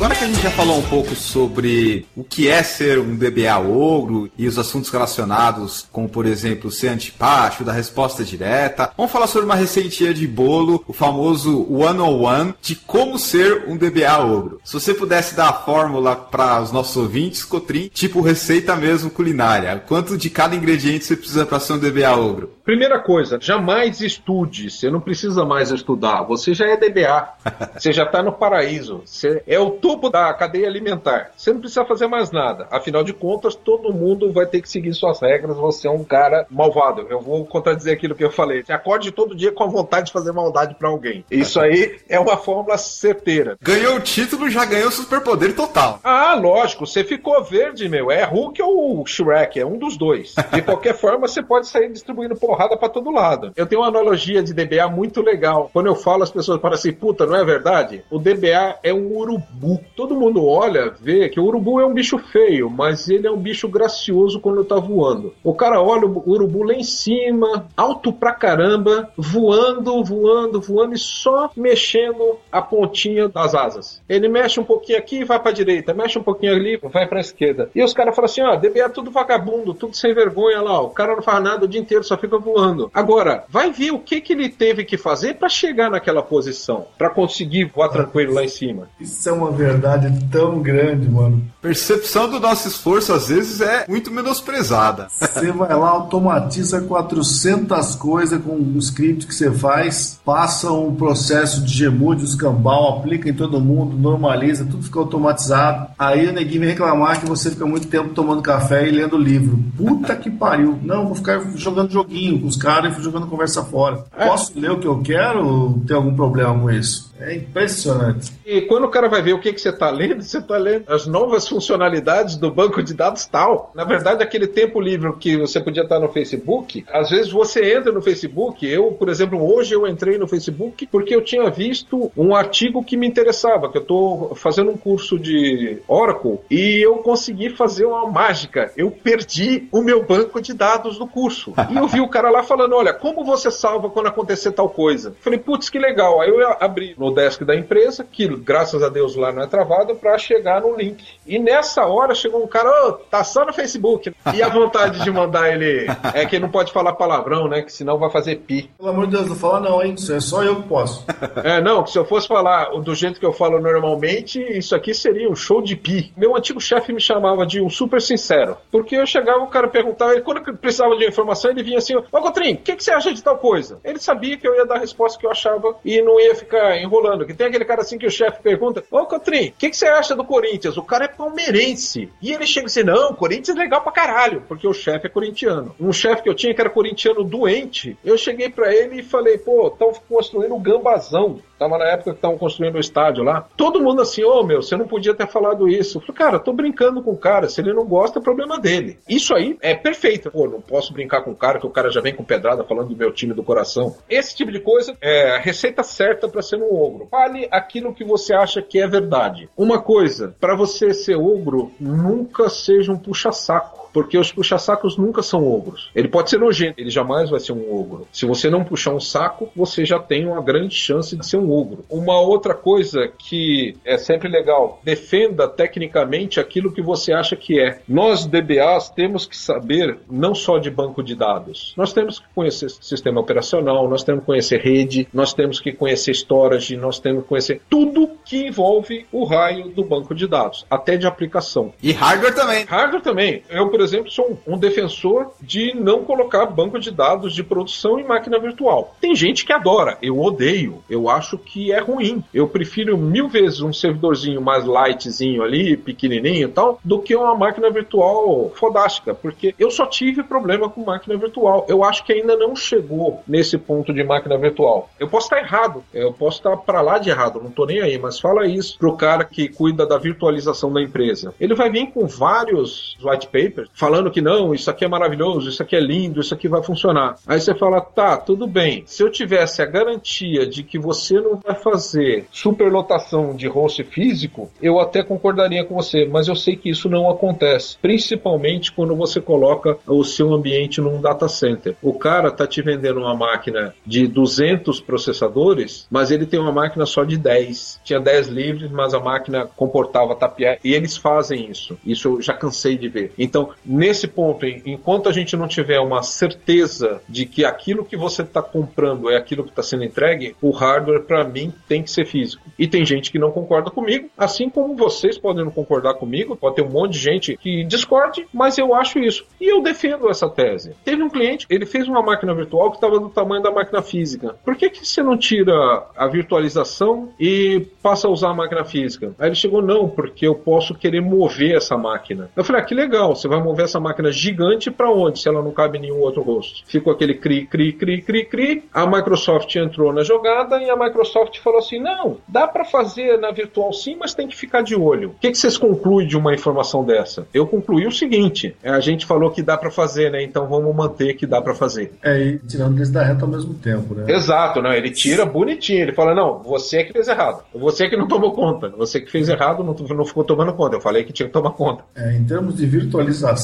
Agora que a gente já falou um pouco sobre o que é ser um DBA ogro e os assuntos relacionados, como por exemplo ser antipático, da resposta direta, vamos falar sobre uma receitinha de bolo, o famoso one-on-one de como ser um DBA ogro. Se você pudesse dar a fórmula para os nossos ouvintes, Cotrim, tipo receita mesmo culinária, quanto de cada ingrediente você precisa para ser um DBA ogro? Primeira coisa, jamais estude, você não precisa mais estudar, você já é DBA, você já está no paraíso, você é o topo da cadeia alimentar. Você não precisa fazer mais nada. Afinal de contas, todo mundo vai ter que seguir suas regras. Você é um cara malvado. Eu vou contradizer aquilo que eu falei. Você acorde todo dia com a vontade de fazer maldade para alguém. Isso aí é uma fórmula certeira. Ganhou o título, já ganhou o superpoder total. Ah, lógico. Você ficou verde, meu. É Hulk ou Shrek? É um dos dois. De qualquer forma, você pode sair distribuindo porrada para todo lado. Eu tenho uma analogia de DBA muito legal. Quando eu falo, as pessoas param assim, puta, não é verdade? O DBA é um urubu todo mundo olha, vê que o urubu é um bicho feio, mas ele é um bicho gracioso quando tá voando. O cara olha o urubu lá em cima, alto pra caramba, voando, voando, voando e só mexendo a pontinha das asas. Ele mexe um pouquinho aqui e vai pra direita, mexe um pouquinho ali vai pra esquerda. E os caras falam assim: ó, DBA é tudo vagabundo, tudo sem vergonha lá, ó. o cara não faz nada o dia inteiro, só fica voando voando. Agora, vai ver o que, que ele teve que fazer para chegar naquela posição, para conseguir voar tranquilo lá em cima. Isso é uma verdade tão grande, mano. Percepção do nosso esforço às vezes é muito menosprezada. Você vai lá, automatiza 400 coisas com o script que você faz, passa um processo de Gmood, escambau, aplica em todo mundo, normaliza, tudo fica automatizado. Aí o neguinho vem reclamar que você fica muito tempo tomando café e lendo livro. Puta que pariu. Não, vou ficar jogando joguinho com os caras e jogando conversa fora. É. Posso ler o que eu quero ou tem algum problema com isso? É impressionante. E quando o cara vai ver o que, que você está lendo, você está lendo as novas funcionalidades do banco de dados tal. Na verdade, aquele tempo livre que você podia estar no Facebook, às vezes você entra no Facebook. Eu, por exemplo, hoje eu entrei no Facebook porque eu tinha visto um artigo que me interessava, que eu estou fazendo um curso de Oracle e eu consegui fazer uma mágica. Eu perdi o meu banco de dados do curso. E eu vi o cara lá falando: olha, como você salva quando acontecer tal coisa? Falei, putz, que legal. Aí eu abri no desk da empresa, que graças a Deus lá não é travado, para chegar no link. E nessa hora chegou um cara, oh, tá só no Facebook. E a vontade de mandar ele é que não pode falar palavrão, né? Que senão vai fazer pi. Pelo amor de Deus, não fala não, hein? Isso é só eu que posso. É, não, que se eu fosse falar do jeito que eu falo normalmente, isso aqui seria um show de pi. Meu antigo chefe me chamava de um super sincero. Porque eu chegava, o cara perguntava, e quando precisava de informação, ele vinha assim, ô Cotrim, o que, que você acha de tal coisa? Ele sabia que eu ia dar a resposta que eu achava e não ia ficar enrolando rolando. Que tem aquele cara assim que o chefe pergunta: Ô Cotrim, o que, que, você acha do Corinthians? O cara é palmeirense. E ele chega assim: Não, Corinthians é legal pra caralho, porque o chefe é corintiano. Um chefe que eu tinha que era corintiano doente, eu cheguei para ele e falei: Pô, estão construindo o Gambazão. Tava na época que estavam construindo o estádio lá. Todo mundo assim, ô oh, meu, você não podia ter falado isso. Eu falei, cara, tô brincando com o cara. Se ele não gosta, é problema dele. Isso aí é perfeito. Pô, não posso brincar com o cara, que o cara já vem com pedrada falando do meu time do coração. Esse tipo de coisa é a receita certa para ser um ogro. Fale aquilo que você acha que é verdade. Uma coisa, para você ser ogro, nunca seja um puxa-saco. Porque os puxa-sacos nunca são ogros. Ele pode ser nojento, ele jamais vai ser um ogro. Se você não puxar um saco, você já tem uma grande chance de ser um ogro. Uma outra coisa que é sempre legal, defenda tecnicamente aquilo que você acha que é. Nós, DBAs, temos que saber não só de banco de dados. Nós temos que conhecer sistema operacional, nós temos que conhecer rede, nós temos que conhecer storage, nós temos que conhecer tudo que envolve o raio do banco de dados, até de aplicação. E hardware também. Hardware também. Eu, por exemplo, sou um defensor de não colocar banco de dados de produção em máquina virtual. Tem gente que adora, eu odeio, eu acho que é ruim. Eu prefiro mil vezes um servidorzinho mais lightzinho ali, pequenininho e tal, do que uma máquina virtual fodástica, porque eu só tive problema com máquina virtual. Eu acho que ainda não chegou nesse ponto de máquina virtual. Eu posso estar errado, eu posso estar para lá de errado, não tô nem aí, mas fala isso pro cara que cuida da virtualização da empresa. Ele vai vir com vários white papers falando que não, isso aqui é maravilhoso, isso aqui é lindo, isso aqui vai funcionar. Aí você fala, tá, tudo bem. Se eu tivesse a garantia de que você não vai fazer superlotação de host físico, eu até concordaria com você, mas eu sei que isso não acontece, principalmente quando você coloca o seu ambiente num data center. O cara tá te vendendo uma máquina de 200 processadores, mas ele tem uma máquina só de 10. Tinha 10 livres, mas a máquina comportava tapiar. E eles fazem isso. Isso eu já cansei de ver. Então, nesse ponto, enquanto a gente não tiver uma certeza de que aquilo que você está comprando é aquilo que está sendo entregue, o hardware, para mim, tem que ser físico. E tem gente que não concorda comigo, assim como vocês podem não concordar comigo, pode ter um monte de gente que discorde, mas eu acho isso. E eu defendo essa tese. Teve um cliente, ele fez uma máquina virtual que estava do tamanho da máquina física. Por que, que você não tira a virtualização e passa a usar a máquina física? Aí ele chegou, não, porque eu posso querer mover essa máquina. Eu falei, ah, que legal, você vai mover essa máquina gigante para onde, se ela não cabe em nenhum outro host? Ficou aquele cri, cri, cri, cri, cri. A Microsoft entrou na jogada e a Microsoft falou assim: não, dá para fazer na virtual sim, mas tem que ficar de olho. O que, que vocês concluem de uma informação dessa? Eu concluí o seguinte: é, a gente falou que dá para fazer, né? Então vamos manter que dá para fazer. É, e tirando eles da reta ao mesmo tempo, né? Exato, né? Ele tira bonitinho, ele fala: não, você é que fez errado. Você é que não tomou conta. Você que fez errado não, não ficou tomando conta. Eu falei que tinha que tomar conta. É, em termos de virtualização,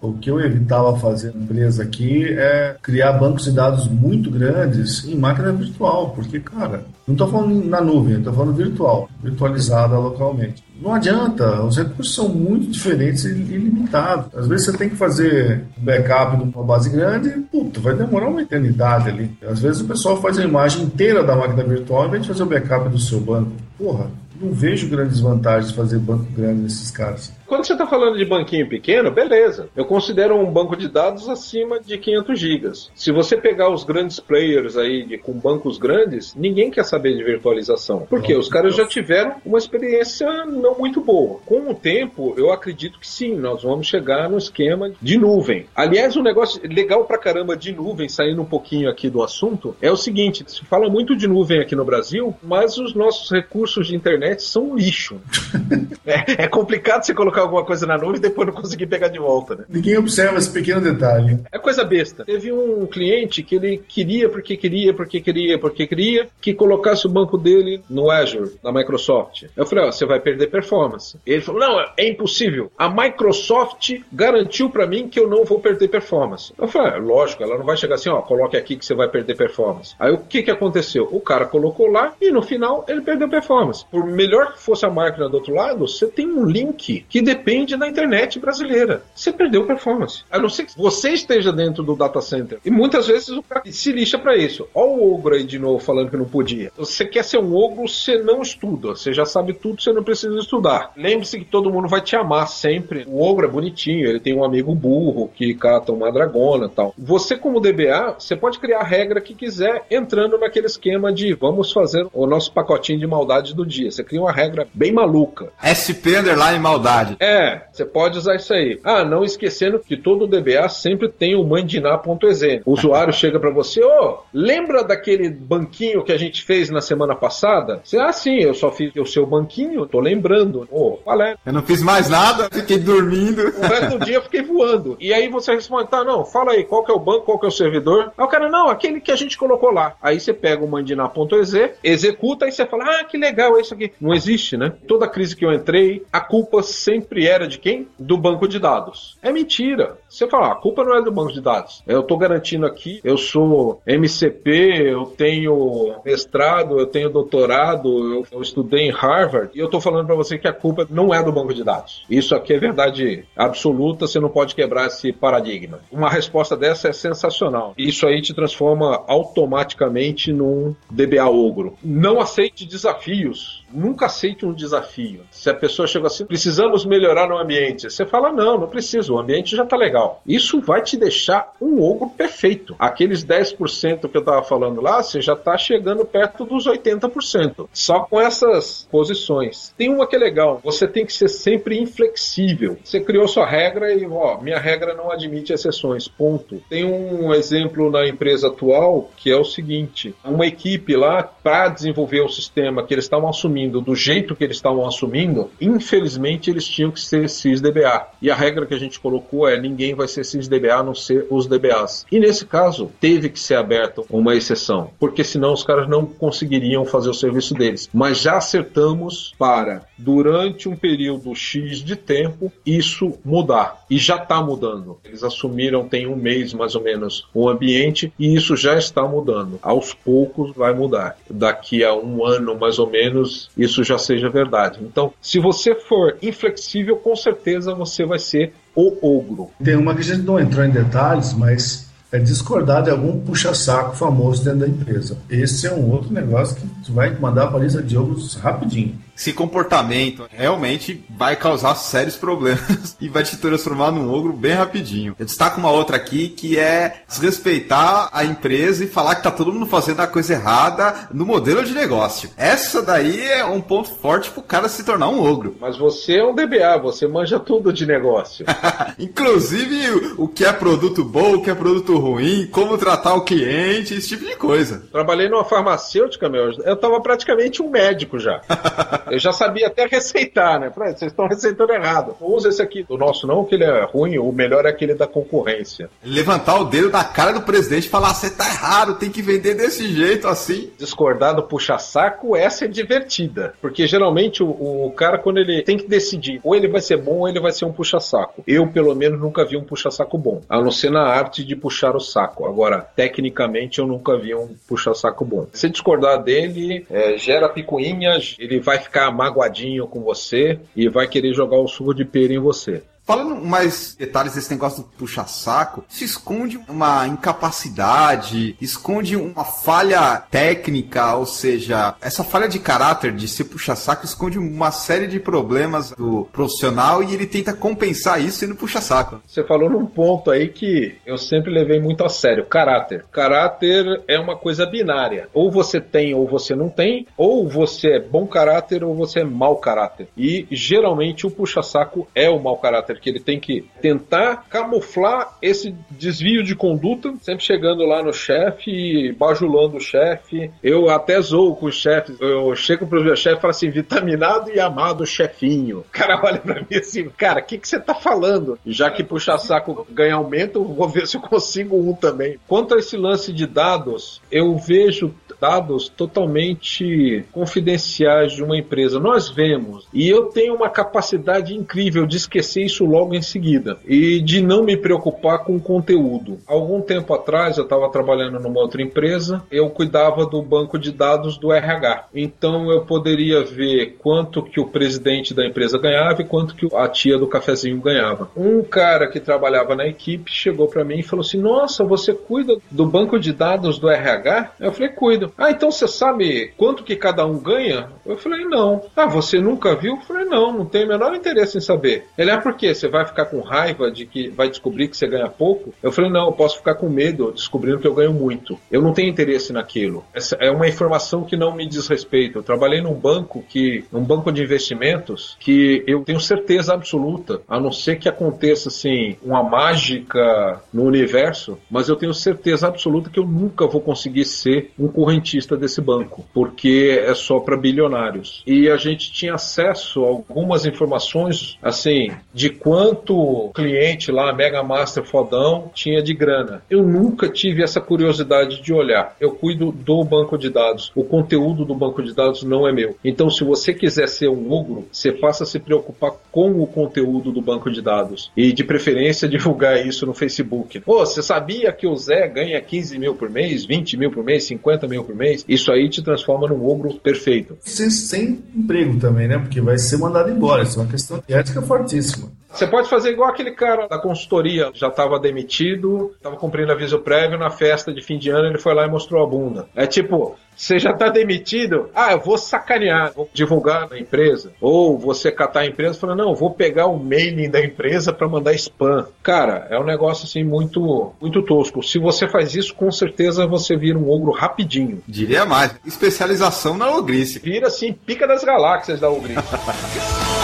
o que eu evitava fazer na empresa aqui é criar bancos de dados muito grandes em máquina virtual, porque, cara, não estou falando na nuvem, estou falando virtual, virtualizada localmente. Não adianta, os recursos são muito diferentes e ilimitados. Às vezes você tem que fazer backup numa base grande puta, vai demorar uma eternidade ali. Às vezes o pessoal faz a imagem inteira da máquina virtual em vez de fazer o backup do seu banco. Porra, não vejo grandes vantagens de fazer banco grande nesses caras. Quando você está falando de banquinho pequeno, beleza. Eu considero um banco de dados acima de 500 gigas. Se você pegar os grandes players aí de, com bancos grandes, ninguém quer saber de virtualização. Porque os caras já tiveram uma experiência não muito boa. Com o tempo, eu acredito que sim, nós vamos chegar no esquema de nuvem. Aliás, um negócio legal pra caramba de nuvem, saindo um pouquinho aqui do assunto, é o seguinte: se fala muito de nuvem aqui no Brasil, mas os nossos recursos de internet são um lixo. é, é complicado você colocar colocar alguma coisa na nuvem e depois não conseguir pegar de volta, né? Ninguém observa esse pequeno detalhe. É coisa besta. Teve um cliente que ele queria, porque queria, porque queria, porque queria, que colocasse o banco dele no Azure, da Microsoft. Eu falei, ó, você vai perder performance. Ele falou, não, é impossível. A Microsoft garantiu para mim que eu não vou perder performance. Eu falei, ah, lógico, ela não vai chegar assim, ó, coloque aqui que você vai perder performance. Aí o que que aconteceu? O cara colocou lá e no final ele perdeu performance. Por melhor que fosse a máquina do outro lado, você tem um link que depende da internet brasileira. Você perdeu performance. A não ser que você esteja dentro do data center. E muitas vezes o cara se lixa para isso. Olha o ogro aí de novo falando que não podia. Você quer ser um ogro, você não estuda. Você já sabe tudo, você não precisa estudar. Lembre-se que todo mundo vai te amar sempre. O ogro é bonitinho, ele tem um amigo burro que cata uma dragona tal. Você, como DBA, você pode criar a regra que quiser entrando naquele esquema de vamos fazer o nosso pacotinho de maldade do dia. Você cria uma regra bem maluca. SP underline maldade. É, você pode usar isso aí. Ah, não esquecendo que todo DBA sempre tem o mandinar.exe. O usuário chega para você, ô, oh, lembra daquele banquinho que a gente fez na semana passada? Você, ah, sim, eu só fiz o seu banquinho, tô lembrando. Ô, oh, qual é? Eu não fiz mais nada, fiquei dormindo. O resto do dia eu fiquei voando. E aí você responde, tá, não, fala aí, qual que é o banco, qual que é o servidor? Aí o cara, não, aquele que a gente colocou lá. Aí você pega o mandinar.exe, executa e você fala, ah, que legal, é isso aqui. Não existe, né? Toda crise que eu entrei, a culpa sempre sempre era de quem? Do banco de dados. É mentira. Você fala, a culpa não é do banco de dados. Eu estou garantindo aqui, eu sou MCP, eu tenho mestrado, eu tenho doutorado, eu, eu estudei em Harvard, e eu estou falando para você que a culpa não é do banco de dados. Isso aqui é verdade absoluta, você não pode quebrar esse paradigma. Uma resposta dessa é sensacional. Isso aí te transforma automaticamente num DBA ogro. Não aceite desafios. Nunca aceite um desafio. Se a pessoa chega assim, precisamos melhorar no ambiente. Você fala, não, não preciso, o ambiente já está legal. Isso vai te deixar um ogro perfeito. Aqueles 10% que eu estava falando lá, você já está chegando perto dos 80%. Só com essas posições. Tem uma que é legal, você tem que ser sempre inflexível. Você criou sua regra e, ó, minha regra não admite exceções, ponto. Tem um exemplo na empresa atual que é o seguinte: uma equipe lá, para desenvolver o sistema que eles estavam assumindo do jeito que eles estavam assumindo, infelizmente eles tinham que ser CIS-DBA. E a regra que a gente colocou é ninguém vai ser CIS-DBA a não ser os DBAs. E nesse caso, teve que ser aberta uma exceção, porque senão os caras não conseguiriam fazer o serviço deles. Mas já acertamos para, durante um período X de tempo, isso mudar. E já está mudando. Eles assumiram tem um mês mais ou menos o ambiente e isso já está mudando. Aos poucos vai mudar. Daqui a um ano mais ou menos, isso já seja verdade. Então, se você for inflexível, flexível, com certeza você vai ser o ogro. Tem uma que a gente não entrou em detalhes, mas é discordar de algum puxa-saco famoso dentro da empresa. Esse é um outro negócio que vai mandar para a lista de ogros rapidinho esse comportamento realmente vai causar sérios problemas e vai te transformar num ogro bem rapidinho. Eu destaco uma outra aqui que é desrespeitar a empresa e falar que tá todo mundo fazendo a coisa errada no modelo de negócio. Essa daí é um ponto forte pro cara se tornar um ogro. Mas você é um DBA, você manja tudo de negócio. Inclusive o que é produto bom, o que é produto ruim, como tratar o cliente, esse tipo de coisa. Trabalhei numa farmacêutica, meu, eu tava praticamente um médico já. Eu já sabia até receitar, né? Falei, vocês estão receitando errado. Não usa esse aqui do nosso não, que ele é ruim, o melhor é aquele da concorrência. Levantar o dedo da cara do presidente e falar, você tá errado, tem que vender desse jeito, assim. Discordar do puxa-saco, essa é divertida. Porque geralmente o, o cara, quando ele tem que decidir, ou ele vai ser bom ou ele vai ser um puxa-saco. Eu, pelo menos, nunca vi um puxa-saco bom. A não ser na arte de puxar o saco. Agora, tecnicamente, eu nunca vi um puxa-saco bom. Se discordar dele, é, gera picuinhas, ele vai ficar magoadinho com você e vai querer jogar o suco de pera em você. Falando mais detalhes desse negócio do puxa-saco, se esconde uma incapacidade, esconde uma falha técnica, ou seja, essa falha de caráter de ser puxa-saco esconde uma série de problemas do profissional e ele tenta compensar isso sendo puxa-saco. Você falou num ponto aí que eu sempre levei muito a sério: caráter. Caráter é uma coisa binária. Ou você tem ou você não tem, ou você é bom caráter ou você é mau caráter. E geralmente o puxa-saco é o mau caráter que ele tem que tentar camuflar esse desvio de conduta, sempre chegando lá no chefe e bajulando o chefe. Eu até zoo com os chefes. Eu chego pro meu chefe e falo assim: vitaminado e amado chefinho. O cara olha pra mim assim, cara, o que, que você tá falando? Já que puxar saco ganha aumento, vou ver se eu consigo um também. Quanto a esse lance de dados, eu vejo dados totalmente confidenciais de uma empresa. Nós vemos, e eu tenho uma capacidade incrível de esquecer isso logo em seguida e de não me preocupar com o conteúdo. Algum tempo atrás eu estava trabalhando numa outra empresa, eu cuidava do banco de dados do RH. Então eu poderia ver quanto que o presidente da empresa ganhava e quanto que a tia do cafezinho ganhava. Um cara que trabalhava na equipe chegou para mim e falou assim: "Nossa, você cuida do banco de dados do RH?" Eu falei: "Cuido". "Ah, então você sabe quanto que cada um ganha?" Eu falei: "Não". "Ah, você nunca viu?" Eu falei: "Não, não tenho o menor interesse em saber". Ele: "Ah, por quê? Você vai ficar com raiva de que vai descobrir que você ganha pouco? Eu falei, não, eu posso ficar com medo descobrindo que eu ganho muito. Eu não tenho interesse naquilo. Essa é uma informação que não me diz respeito. Eu trabalhei num banco que, num banco de investimentos, que eu tenho certeza absoluta, a não ser que aconteça assim uma mágica no universo, mas eu tenho certeza absoluta que eu nunca vou conseguir ser um correntista desse banco, porque é só para bilionários. E a gente tinha acesso a algumas informações assim de quanto cliente lá, Mega Master fodão, tinha de grana. Eu nunca tive essa curiosidade de olhar. Eu cuido do banco de dados. O conteúdo do banco de dados não é meu. Então, se você quiser ser um ogro, você passa a se preocupar com o conteúdo do banco de dados. E, de preferência, divulgar isso no Facebook. Pô, você sabia que o Zé ganha 15 mil por mês, 20 mil por mês, 50 mil por mês? Isso aí te transforma num ogro perfeito. Sem, sem emprego também, né? Porque vai ser mandado embora. Isso é uma questão ética fortíssima. Você pode fazer igual aquele cara da consultoria, já estava demitido, estava cumprindo aviso prévio, na festa de fim de ano ele foi lá e mostrou a bunda. É tipo, você já está demitido, ah, eu vou sacanear, vou divulgar na empresa. Ou você catar a empresa e falar, não, vou pegar o mailing da empresa para mandar spam. Cara, é um negócio assim muito, muito tosco. Se você faz isso, com certeza você vira um ogro rapidinho. Diria mais, especialização na ogrice. Vira assim, pica das galáxias da ogrice.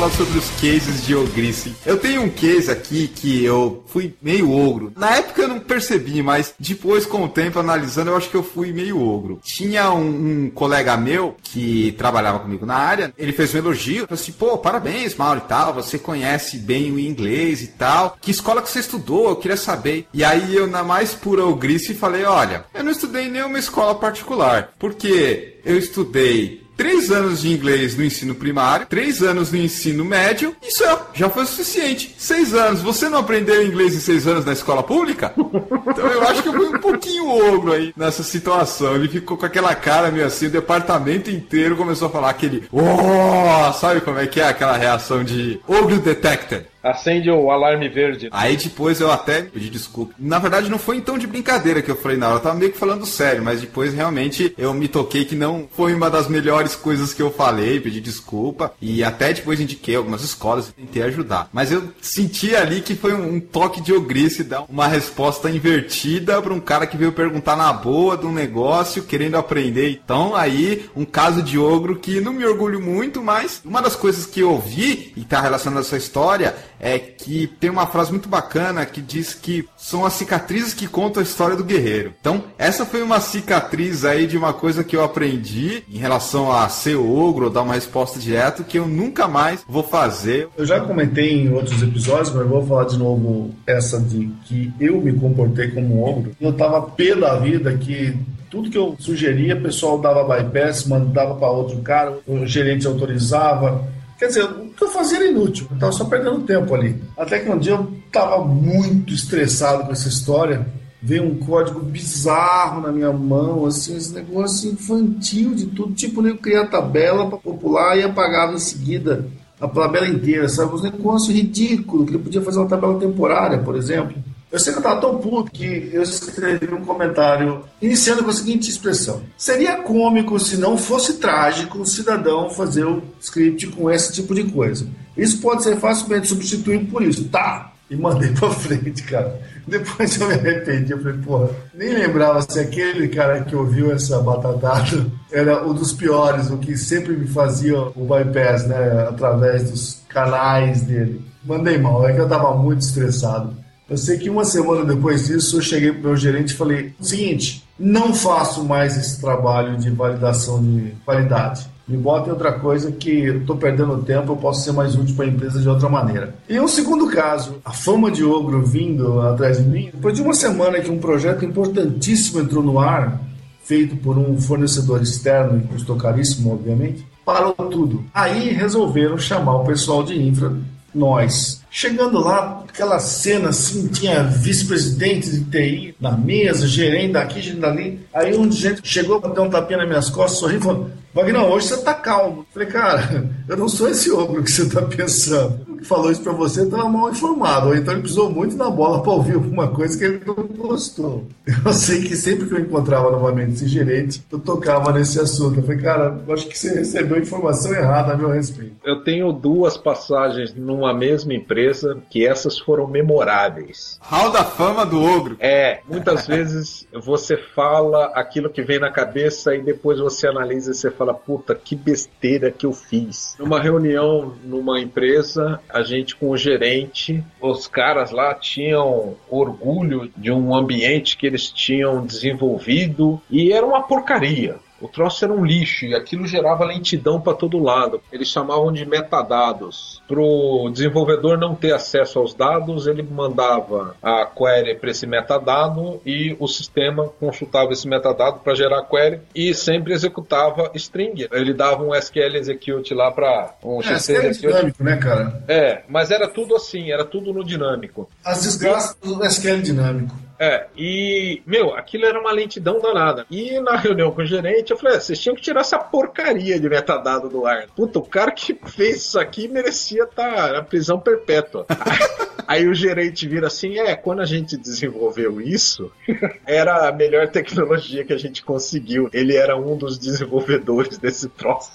falar sobre os cases de ogrice. Eu tenho um case aqui que eu fui meio ogro. Na época eu não percebi, mas depois, com o tempo, analisando, eu acho que eu fui meio ogro. Tinha um, um colega meu que trabalhava comigo na área, ele fez um elogio, falou assim, pô, parabéns, Mauro e tal, você conhece bem o inglês e tal. Que escola que você estudou? Eu queria saber. E aí eu, na mais pura ogrice, falei, olha, eu não estudei em nenhuma escola particular, porque eu estudei três anos de inglês no ensino primário, três anos no ensino médio, isso é, já foi o suficiente. Seis anos. Você não aprendeu inglês em seis anos na escola pública? Então eu acho que eu fui um pouquinho ogro aí nessa situação. Ele ficou com aquela cara meio assim, o departamento inteiro começou a falar aquele, oh, sabe como é que é aquela reação de ogro detected? Acende o alarme verde. Aí depois eu até pedi desculpa. Na verdade, não foi então de brincadeira que eu falei na hora, eu tava meio que falando sério, mas depois realmente eu me toquei que não foi uma das melhores coisas que eu falei, pedi desculpa. E até depois indiquei algumas escolas e tentei ajudar. Mas eu senti ali que foi um, toque de ogrice dar uma resposta invertida para um cara que veio perguntar na boa de um negócio, querendo aprender. Então, aí, um caso de ogro que não me orgulho muito, mas uma das coisas que eu vi e está relacionada a essa história é que tem uma frase muito bacana que diz que são as cicatrizes que contam a história do guerreiro. Então, essa foi uma cicatriz aí de uma coisa que eu aprendi em relação a ser ogro ou dar uma resposta direta que eu nunca mais vou fazer. Eu já comentei em outros episódios, mas vou falar de novo essa de que eu me comportei como ogro. Eu tava pé da vida que tudo que eu sugeria, o pessoal dava bypass, mandava para outro cara, o gerente autorizava. Quer dizer, o que eu fazia era inútil, eu estava só perdendo tempo ali. Até que um dia eu estava muito estressado com essa história, veio um código bizarro na minha mão, assim, esse negócio infantil de tudo, tipo, nem criar tabela para popular e apagava em seguida a tabela inteira, sabe? Um negócio ridículo, que ele podia fazer uma tabela temporária, por exemplo. Eu sei que eu estava tão puto que eu escrevi um comentário iniciando com a seguinte expressão: Seria cômico se não fosse trágico o cidadão fazer o script com esse tipo de coisa. Isso pode ser facilmente substituído por isso. Tá! E mandei pra frente, cara. Depois eu me arrependi. Eu falei, porra, nem lembrava se aquele cara que ouviu essa batatada era um dos piores, o que sempre me fazia o bypass, né? Através dos canais dele. Mandei mal, é que eu tava muito estressado. Eu sei que uma semana depois disso eu cheguei para o meu gerente e falei: seguinte, não faço mais esse trabalho de validação de qualidade. Me bota em outra coisa que eu estou perdendo tempo, eu posso ser mais útil para a empresa de outra maneira. E um segundo caso, a fama de ogro vindo atrás de mim, depois de uma semana que um projeto importantíssimo entrou no ar, feito por um fornecedor externo e custou caríssimo, obviamente, parou tudo. Aí resolveram chamar o pessoal de infra, nós, Chegando lá, aquela cena assim, tinha vice-presidente de TI na mesa, gerente daqui, gerente dali. Aí um gente chegou, bateu um tapinha nas minhas costas, sorrindo e falou: Wagner, hoje você tá calmo. Falei, cara, eu não sou esse ogro que você tá pensando. O que falou isso pra você estava mal informado. Ou então ele pisou muito na bola para ouvir alguma coisa que ele não gostou. Eu sei que sempre que eu encontrava novamente esse gerente, eu tocava nesse assunto. Eu falei, cara, acho que você recebeu informação errada a meu respeito. Eu tenho duas passagens numa mesma empresa que essas foram memoráveis. Hall da fama do ogro. É, muitas vezes você fala aquilo que vem na cabeça e depois você analisa e você fala, puta, que besteira que eu fiz. Numa reunião numa empresa, a gente com o gerente, os caras lá tinham orgulho de um ambiente que eles tinham desenvolvido e era uma porcaria. O troço era um lixo e aquilo gerava lentidão para todo lado. Eles chamavam de metadados. Para o desenvolvedor não ter acesso aos dados, ele mandava a query para esse metadado e o sistema consultava esse metadado para gerar a query e sempre executava string. Ele dava um SQL execute lá para um é, SQL execute. dinâmico, né, cara? É, mas era tudo assim, era tudo no dinâmico. As desgraças do SQL dinâmico. É, e, meu, aquilo era uma lentidão danada. E na reunião com o gerente, eu falei, ah, vocês tinham que tirar essa porcaria de metadado do ar. Puta, o cara que fez isso aqui merecia estar tá na prisão perpétua. Aí o gerente vira assim: é, quando a gente desenvolveu isso, era a melhor tecnologia que a gente conseguiu. Ele era um dos desenvolvedores desse troço.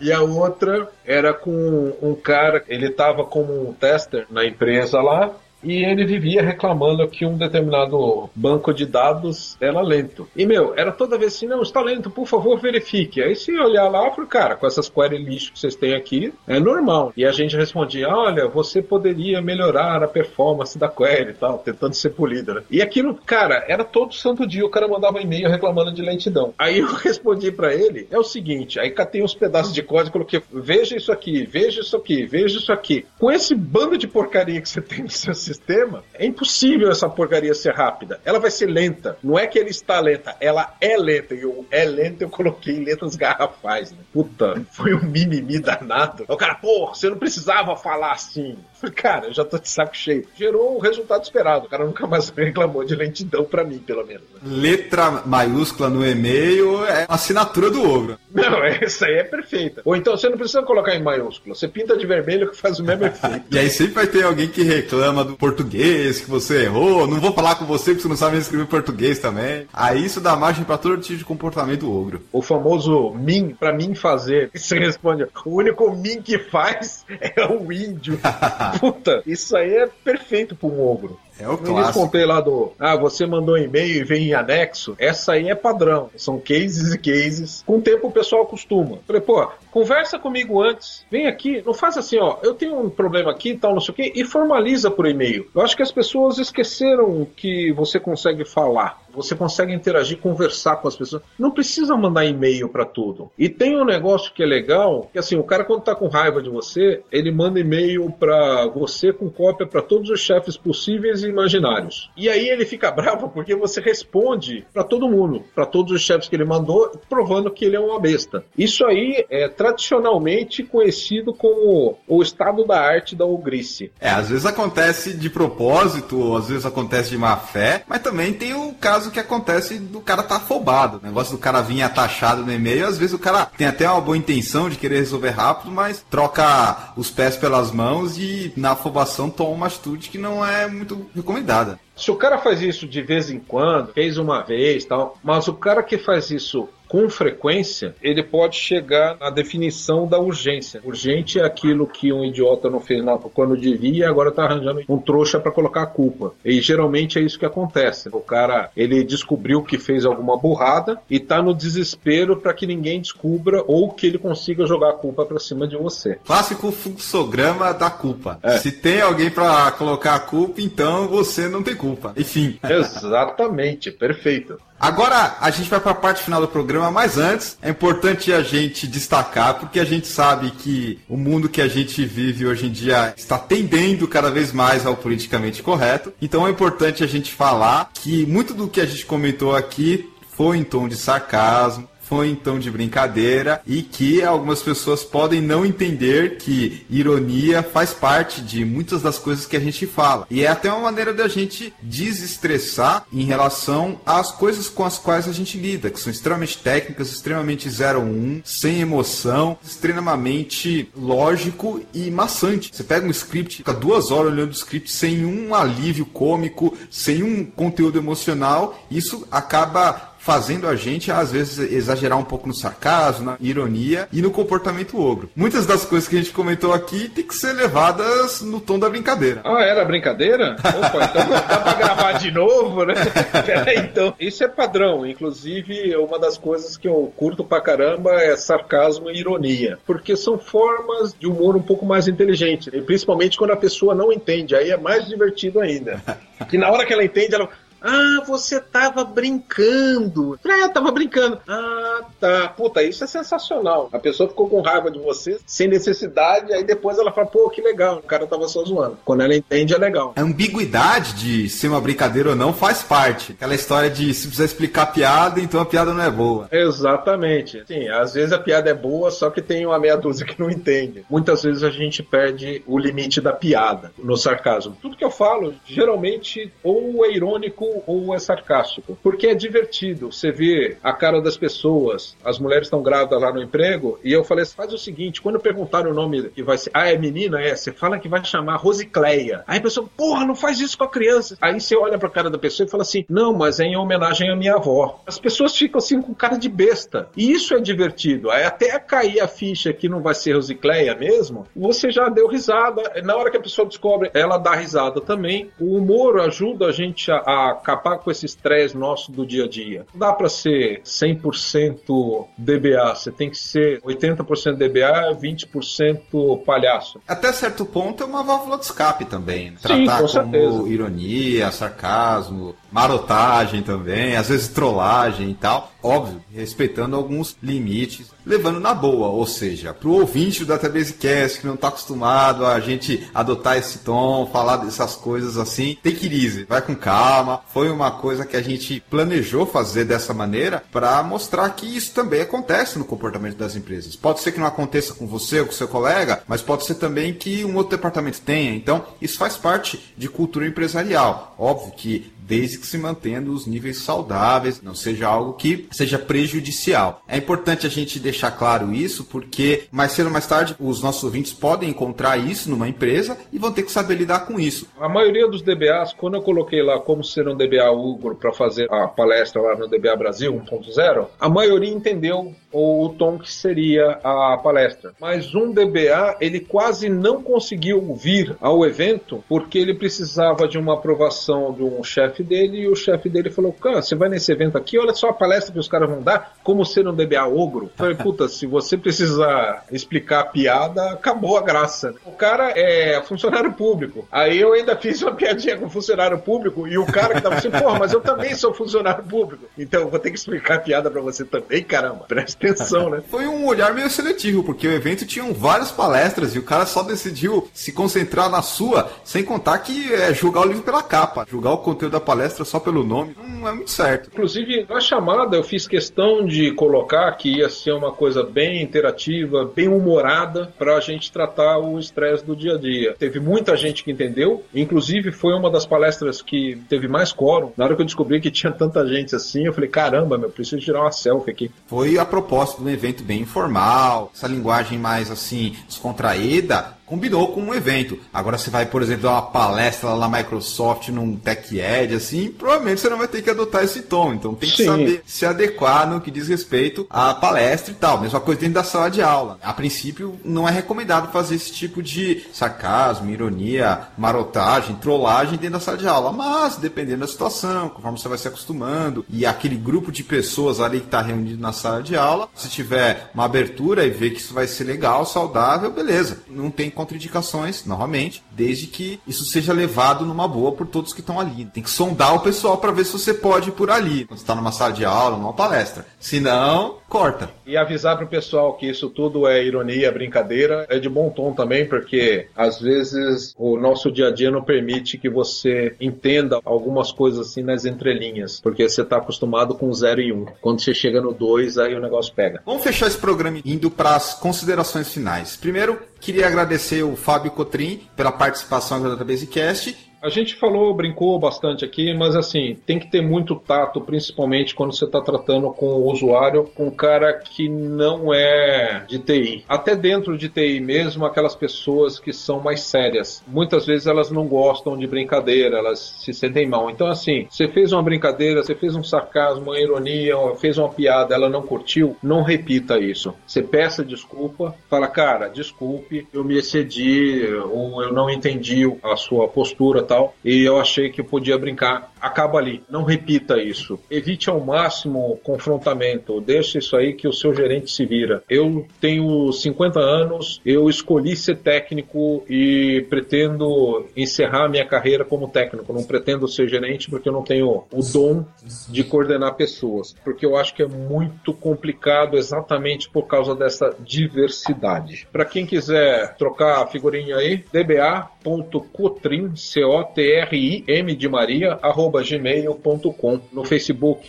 e a outra era com um cara, ele estava como um tester na empresa lá, e ele vivia reclamando que um determinado banco de dados era lento. E, meu, era toda vez assim, não, está lento, por favor, verifique. Aí se olhar lá, eu falei, cara, com essas query lixo que vocês têm aqui, é normal. E a gente respondia, olha, você poderia melhorar a performance da query e tal, tentando ser polida, né? E aquilo, cara, era todo santo dia o cara mandava e-mail reclamando de lentidão. Aí eu respondi para ele, é o seguinte, aí catei uns pedaços de código e coloquei, veja isso aqui, veja isso aqui, veja isso aqui. Com esse bando de porcaria que você tem no seu sistema, é impossível essa porcaria ser rápida. Ela vai ser lenta. Não é que ele está lenta, ela é lenta. E o é lenta eu coloquei letras garrafais. Né? Puta, foi um mimimi danado. O cara, pô, você não precisava falar assim. Cara, eu já tô de saco cheio. Gerou o resultado esperado. O cara nunca mais reclamou de lentidão para mim, pelo menos. Né? Letra maiúscula no e-mail é assinatura do ogro. Não, essa aí é perfeita. Ou então você não precisa colocar em maiúscula. Você pinta de vermelho que faz o mesmo efeito. e aí sempre vai ter alguém que reclama do português, que você errou. Não vou falar com você porque você não sabe escrever português também. Aí isso dá margem para todo tipo de comportamento ogro. O famoso min, para mim fazer. Você responde, o único min que faz é o índio. Puta, isso aí é perfeito para um ogro. É o clássico. Eu contei lá do. Ah, você mandou um e-mail e vem em anexo. Essa aí é padrão. São cases e cases. Com o tempo o pessoal acostuma. Falei, pô, conversa comigo antes. Vem aqui. Não faz assim, ó. Eu tenho um problema aqui e tal, não sei o quê. E formaliza por e-mail. Eu acho que as pessoas esqueceram que você consegue falar você consegue interagir, conversar com as pessoas. Não precisa mandar e-mail para tudo. E tem um negócio que é legal, que assim, o cara quando tá com raiva de você, ele manda e-mail para você com cópia para todos os chefes possíveis e imaginários. E aí ele fica bravo porque você responde para todo mundo, para todos os chefes que ele mandou, provando que ele é uma besta. Isso aí é tradicionalmente conhecido como o estado da arte da ogrice. É, às vezes acontece de propósito, às vezes acontece de má fé, mas também tem o caso caso que acontece do cara tá afobado. O negócio do cara vir atachado no e-mail, às vezes o cara tem até uma boa intenção de querer resolver rápido, mas troca os pés pelas mãos e na afobação toma uma atitude que não é muito recomendada. Se o cara faz isso de vez em quando, fez uma vez tal, mas o cara que faz isso com frequência, ele pode chegar na definição da urgência. Urgente é aquilo que um idiota não fez quando devia e agora está arranjando um trouxa para colocar a culpa. E geralmente é isso que acontece. O cara, ele descobriu que fez alguma burrada e está no desespero para que ninguém descubra ou que ele consiga jogar a culpa para cima de você. Clássico fluxograma da culpa. É. Se tem alguém para colocar a culpa, então você não tem culpa. Enfim. Exatamente, perfeito. Agora a gente vai para a parte final do programa, mas antes é importante a gente destacar, porque a gente sabe que o mundo que a gente vive hoje em dia está tendendo cada vez mais ao politicamente correto. Então é importante a gente falar que muito do que a gente comentou aqui foi em tom de sarcasmo, foi então de brincadeira e que algumas pessoas podem não entender que ironia faz parte de muitas das coisas que a gente fala. E é até uma maneira da gente desestressar em relação às coisas com as quais a gente lida, que são extremamente técnicas, extremamente 01, sem emoção, extremamente lógico e maçante. Você pega um script, fica duas horas olhando o script sem um alívio cômico, sem um conteúdo emocional, isso acaba fazendo a gente, às vezes, exagerar um pouco no sarcasmo, na ironia e no comportamento ogro. Muitas das coisas que a gente comentou aqui tem que ser levadas no tom da brincadeira. Ah, era brincadeira? Opa, então dá pra gravar de novo, né? Peraí, então. Isso é padrão. Inclusive, uma das coisas que eu curto pra caramba é sarcasmo e ironia. Porque são formas de humor um pouco mais inteligente. E principalmente quando a pessoa não entende. Aí é mais divertido ainda. Que na hora que ela entende, ela. Ah, você tava brincando. É, tava brincando. Ah, tá. Puta, isso é sensacional. A pessoa ficou com raiva de você sem necessidade, aí depois ela fala, pô, que legal. O cara tava só zoando. Quando ela entende, é legal. A ambiguidade de ser uma brincadeira ou não faz parte. Aquela história de se precisar explicar piada, então a piada não é boa. Exatamente. Sim, às vezes a piada é boa, só que tem uma meia dúzia que não entende. Muitas vezes a gente perde o limite da piada no sarcasmo. Tudo que eu falo, geralmente, ou é irônico ou é sarcástico. Porque é divertido. Você vê a cara das pessoas, as mulheres estão grávidas lá no emprego, e eu falei assim: faz o seguinte, quando perguntaram o nome que vai ser, ah, é menina? É, você fala que vai chamar Rosicleia. Aí a pessoa, porra, não faz isso com a criança. Aí você olha pra cara da pessoa e fala assim: não, mas é em homenagem à minha avó. As pessoas ficam assim com cara de besta. E isso é divertido. Aí até cair a ficha que não vai ser Rosicleia mesmo, você já deu risada. Na hora que a pessoa descobre, ela dá risada também. O humor ajuda a gente a, a acabar com esse estresse nosso do dia a dia. Não dá para ser 100% DBA, você tem que ser 80% DBA, 20% palhaço. Até certo ponto é uma válvula de escape também. Né? Tratar Sim, com como certeza. ironia, sarcasmo, marotagem também, às vezes trollagem e tal. Óbvio, respeitando alguns limites levando na boa, ou seja, para o ouvinte do Database Cast que não está acostumado a gente adotar esse tom, falar dessas coisas assim, take it easy, vai com calma. Foi uma coisa que a gente planejou fazer dessa maneira para mostrar que isso também acontece no comportamento das empresas. Pode ser que não aconteça com você ou com seu colega, mas pode ser também que um outro departamento tenha. Então, isso faz parte de cultura empresarial. Óbvio que desde que se mantenha nos níveis saudáveis, não seja algo que seja prejudicial. É importante a gente deixar claro isso, porque mais cedo ou mais tarde os nossos ouvintes podem encontrar isso numa empresa e vão ter que saber lidar com isso. A maioria dos DBAs, quando eu coloquei lá como ser um DBA Ugro para fazer a palestra lá no DBA Brasil 1.0, a maioria entendeu o tom que seria a palestra. Mas um DBA, ele quase não conseguiu vir ao evento porque ele precisava de uma aprovação de um chefe dele e o chefe dele falou: Cara, você vai nesse evento aqui, olha só a palestra que os caras vão dar, como ser um DBA ogro. Eu falei, puta, se você precisar explicar a piada, acabou a graça. O cara é funcionário público. Aí eu ainda fiz uma piadinha com funcionário público e o cara que tava assim, porra, mas eu também sou funcionário público. Então eu vou ter que explicar a piada pra você também, caramba. Presta atenção, né? Foi um olhar meio seletivo, porque o evento tinha várias palestras e o cara só decidiu se concentrar na sua, sem contar que é julgar o livro pela capa, julgar o conteúdo da palestra só pelo nome não é muito certo. Inclusive, na chamada eu fiz questão de colocar que ia ser uma coisa bem interativa, bem humorada, para a gente tratar o estresse do dia a dia. Teve muita gente que entendeu, inclusive foi uma das palestras que teve mais quórum. Na hora que eu descobri que tinha tanta gente assim, eu falei: caramba, meu, preciso tirar uma selfie aqui. Foi a proposta de um evento bem informal, essa linguagem mais assim, descontraída, combinou com um evento. Agora você vai, por exemplo, dar uma palestra lá na Microsoft num Tech Ed, assim, provavelmente você não vai ter que adotar esse tom. Então tem que Sim. saber se adequar no que diz respeito à palestra e tal. Mesma coisa dentro da sala de aula. A princípio, não é recomendado fazer esse tipo de sarcasmo, ironia, marotagem, trollagem dentro da sala de aula. Mas, dependendo da situação, conforme você vai se acostumando, e aquele grupo de pessoas ali que está reunido na sala de aula, se tiver uma abertura e ver que isso vai ser legal, saudável, beleza. Não tem contraindicações, novamente, desde que isso seja levado numa boa por todos que estão ali. Tem que sondar o pessoal para ver se você pode ir por ali, quando está numa sala de aula, numa palestra. Se não, corta. E avisar para o pessoal que isso tudo é ironia, brincadeira, é de bom tom também, porque às vezes o nosso dia a dia não permite que você entenda algumas coisas assim nas entrelinhas, porque você está acostumado com 0 e 1. Um. Quando você chega no 2, aí o negócio pega. Vamos fechar esse programa indo para as considerações finais. Primeiro, queria agradecer o Fábio Cotrim pela participação no Database Cast a gente falou, brincou bastante aqui, mas assim, tem que ter muito tato, principalmente quando você está tratando com o usuário, com um cara que não é de TI. Até dentro de TI mesmo, aquelas pessoas que são mais sérias. Muitas vezes elas não gostam de brincadeira, elas se sentem mal. Então, assim, você fez uma brincadeira, você fez um sarcasmo, uma ironia, fez uma piada, ela não curtiu, não repita isso. Você peça desculpa, fala, cara, desculpe, eu me excedi, ou eu não entendi a sua postura, tal tal, e eu achei que podia brincar. Acaba ali. Não repita isso. Evite ao máximo confrontamento. Deixe isso aí que o seu gerente se vira. Eu tenho 50 anos, eu escolhi ser técnico e pretendo encerrar minha carreira como técnico. Não pretendo ser gerente porque eu não tenho o dom de coordenar pessoas. Porque eu acho que é muito complicado exatamente por causa dessa diversidade. Para quem quiser trocar a figurinha aí, dba.cotrim, co T-R-I-M de Maria, arroba gmail.com. No Facebook,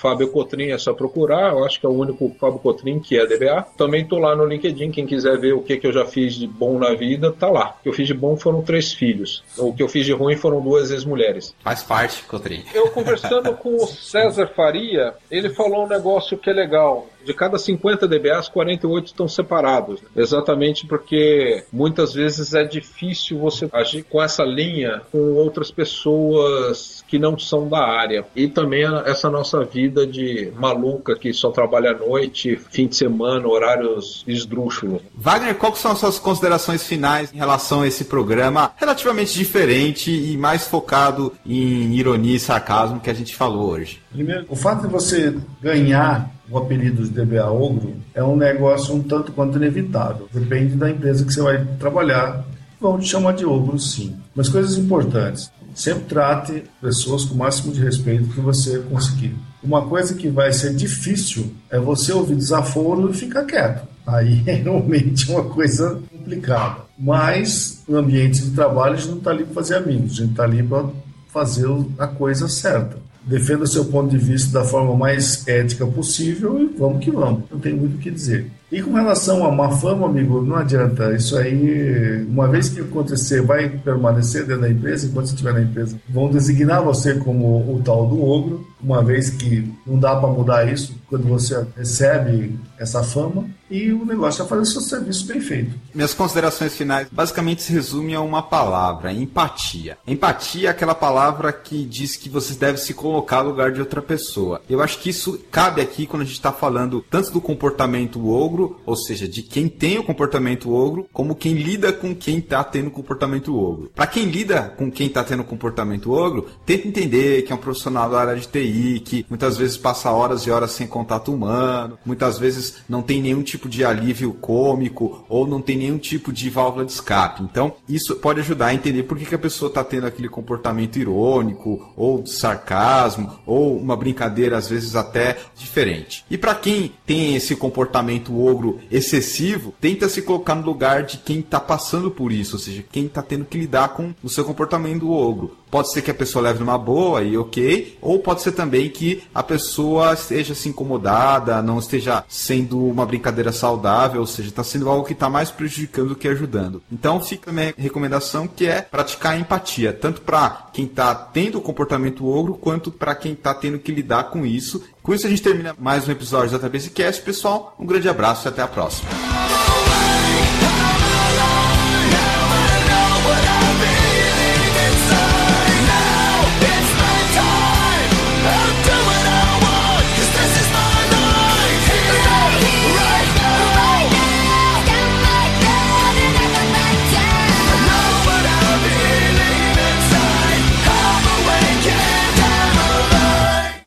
Fábio Cotrim é só procurar, eu acho que é o único Fábio Cotrim que é DBA. Também tô lá no LinkedIn, quem quiser ver o que, que eu já fiz de bom na vida, tá lá. O que eu fiz de bom foram três filhos. O que eu fiz de ruim foram duas ex-mulheres. Faz parte, Cotrim. Eu conversando com o César Faria, ele falou um negócio que é legal de cada 50 DBAs, 48 estão separados. Exatamente porque muitas vezes é difícil você agir com essa linha com outras pessoas que não são da área. E também essa nossa vida de maluca que só trabalha à noite, fim de semana, horários esdrúxulos. Wagner, quais são as suas considerações finais em relação a esse programa relativamente diferente e mais focado em ironia e sarcasmo que a gente falou hoje? Primeiro, o fato de você ganhar o apelido de DBA Ogro é um negócio um tanto quanto inevitável. Depende da empresa que você vai trabalhar. Vão te chamar de ogro, sim. Mas coisas importantes. Sempre trate pessoas com o máximo de respeito que você conseguir. Uma coisa que vai ser difícil é você ouvir desaforo e ficar quieto. Aí é realmente uma coisa complicada. Mas no ambiente de trabalho a gente não está ali para fazer amigos, a gente está ali para fazer a coisa certa. Defenda seu ponto de vista da forma mais ética possível e vamos que vamos. Não tem muito o que dizer. E com relação a má fama, amigo, não adianta. Isso aí, uma vez que acontecer, vai permanecer dentro da empresa, enquanto você estiver na empresa. Vão designar você como o tal do ogro, uma vez que não dá para mudar isso quando você recebe essa fama. E o negócio é fazer seu serviço bem feito. Minhas considerações finais basicamente se resumem a uma palavra: empatia. Empatia é aquela palavra que diz que você deve se colocar no lugar de outra pessoa. Eu acho que isso cabe aqui quando a gente está falando tanto do comportamento ogro ogro, ou seja, de quem tem o comportamento ogro, como quem lida com quem está tendo comportamento ogro. Para quem lida com quem está tendo comportamento ogro, tenta entender que é um profissional da área de TI, que muitas vezes passa horas e horas sem contato humano, muitas vezes não tem nenhum tipo de alívio cômico ou não tem nenhum tipo de válvula de escape. Então, isso pode ajudar a entender por que, que a pessoa está tendo aquele comportamento irônico ou de sarcasmo ou uma brincadeira às vezes até diferente. E para quem tem esse comportamento ogro ogro excessivo, tenta se colocar no lugar de quem está passando por isso, ou seja, quem está tendo que lidar com o seu comportamento do ogro. Pode ser que a pessoa leve numa boa e ok, ou pode ser também que a pessoa esteja se incomodada, não esteja sendo uma brincadeira saudável, ou seja, está sendo algo que está mais prejudicando do que ajudando. Então fica a minha recomendação que é praticar empatia, tanto para quem está tendo o comportamento ogro, quanto para quem está tendo que lidar com isso. Com isso a gente termina mais um episódio da Cast. Pessoal, um grande abraço e até a próxima.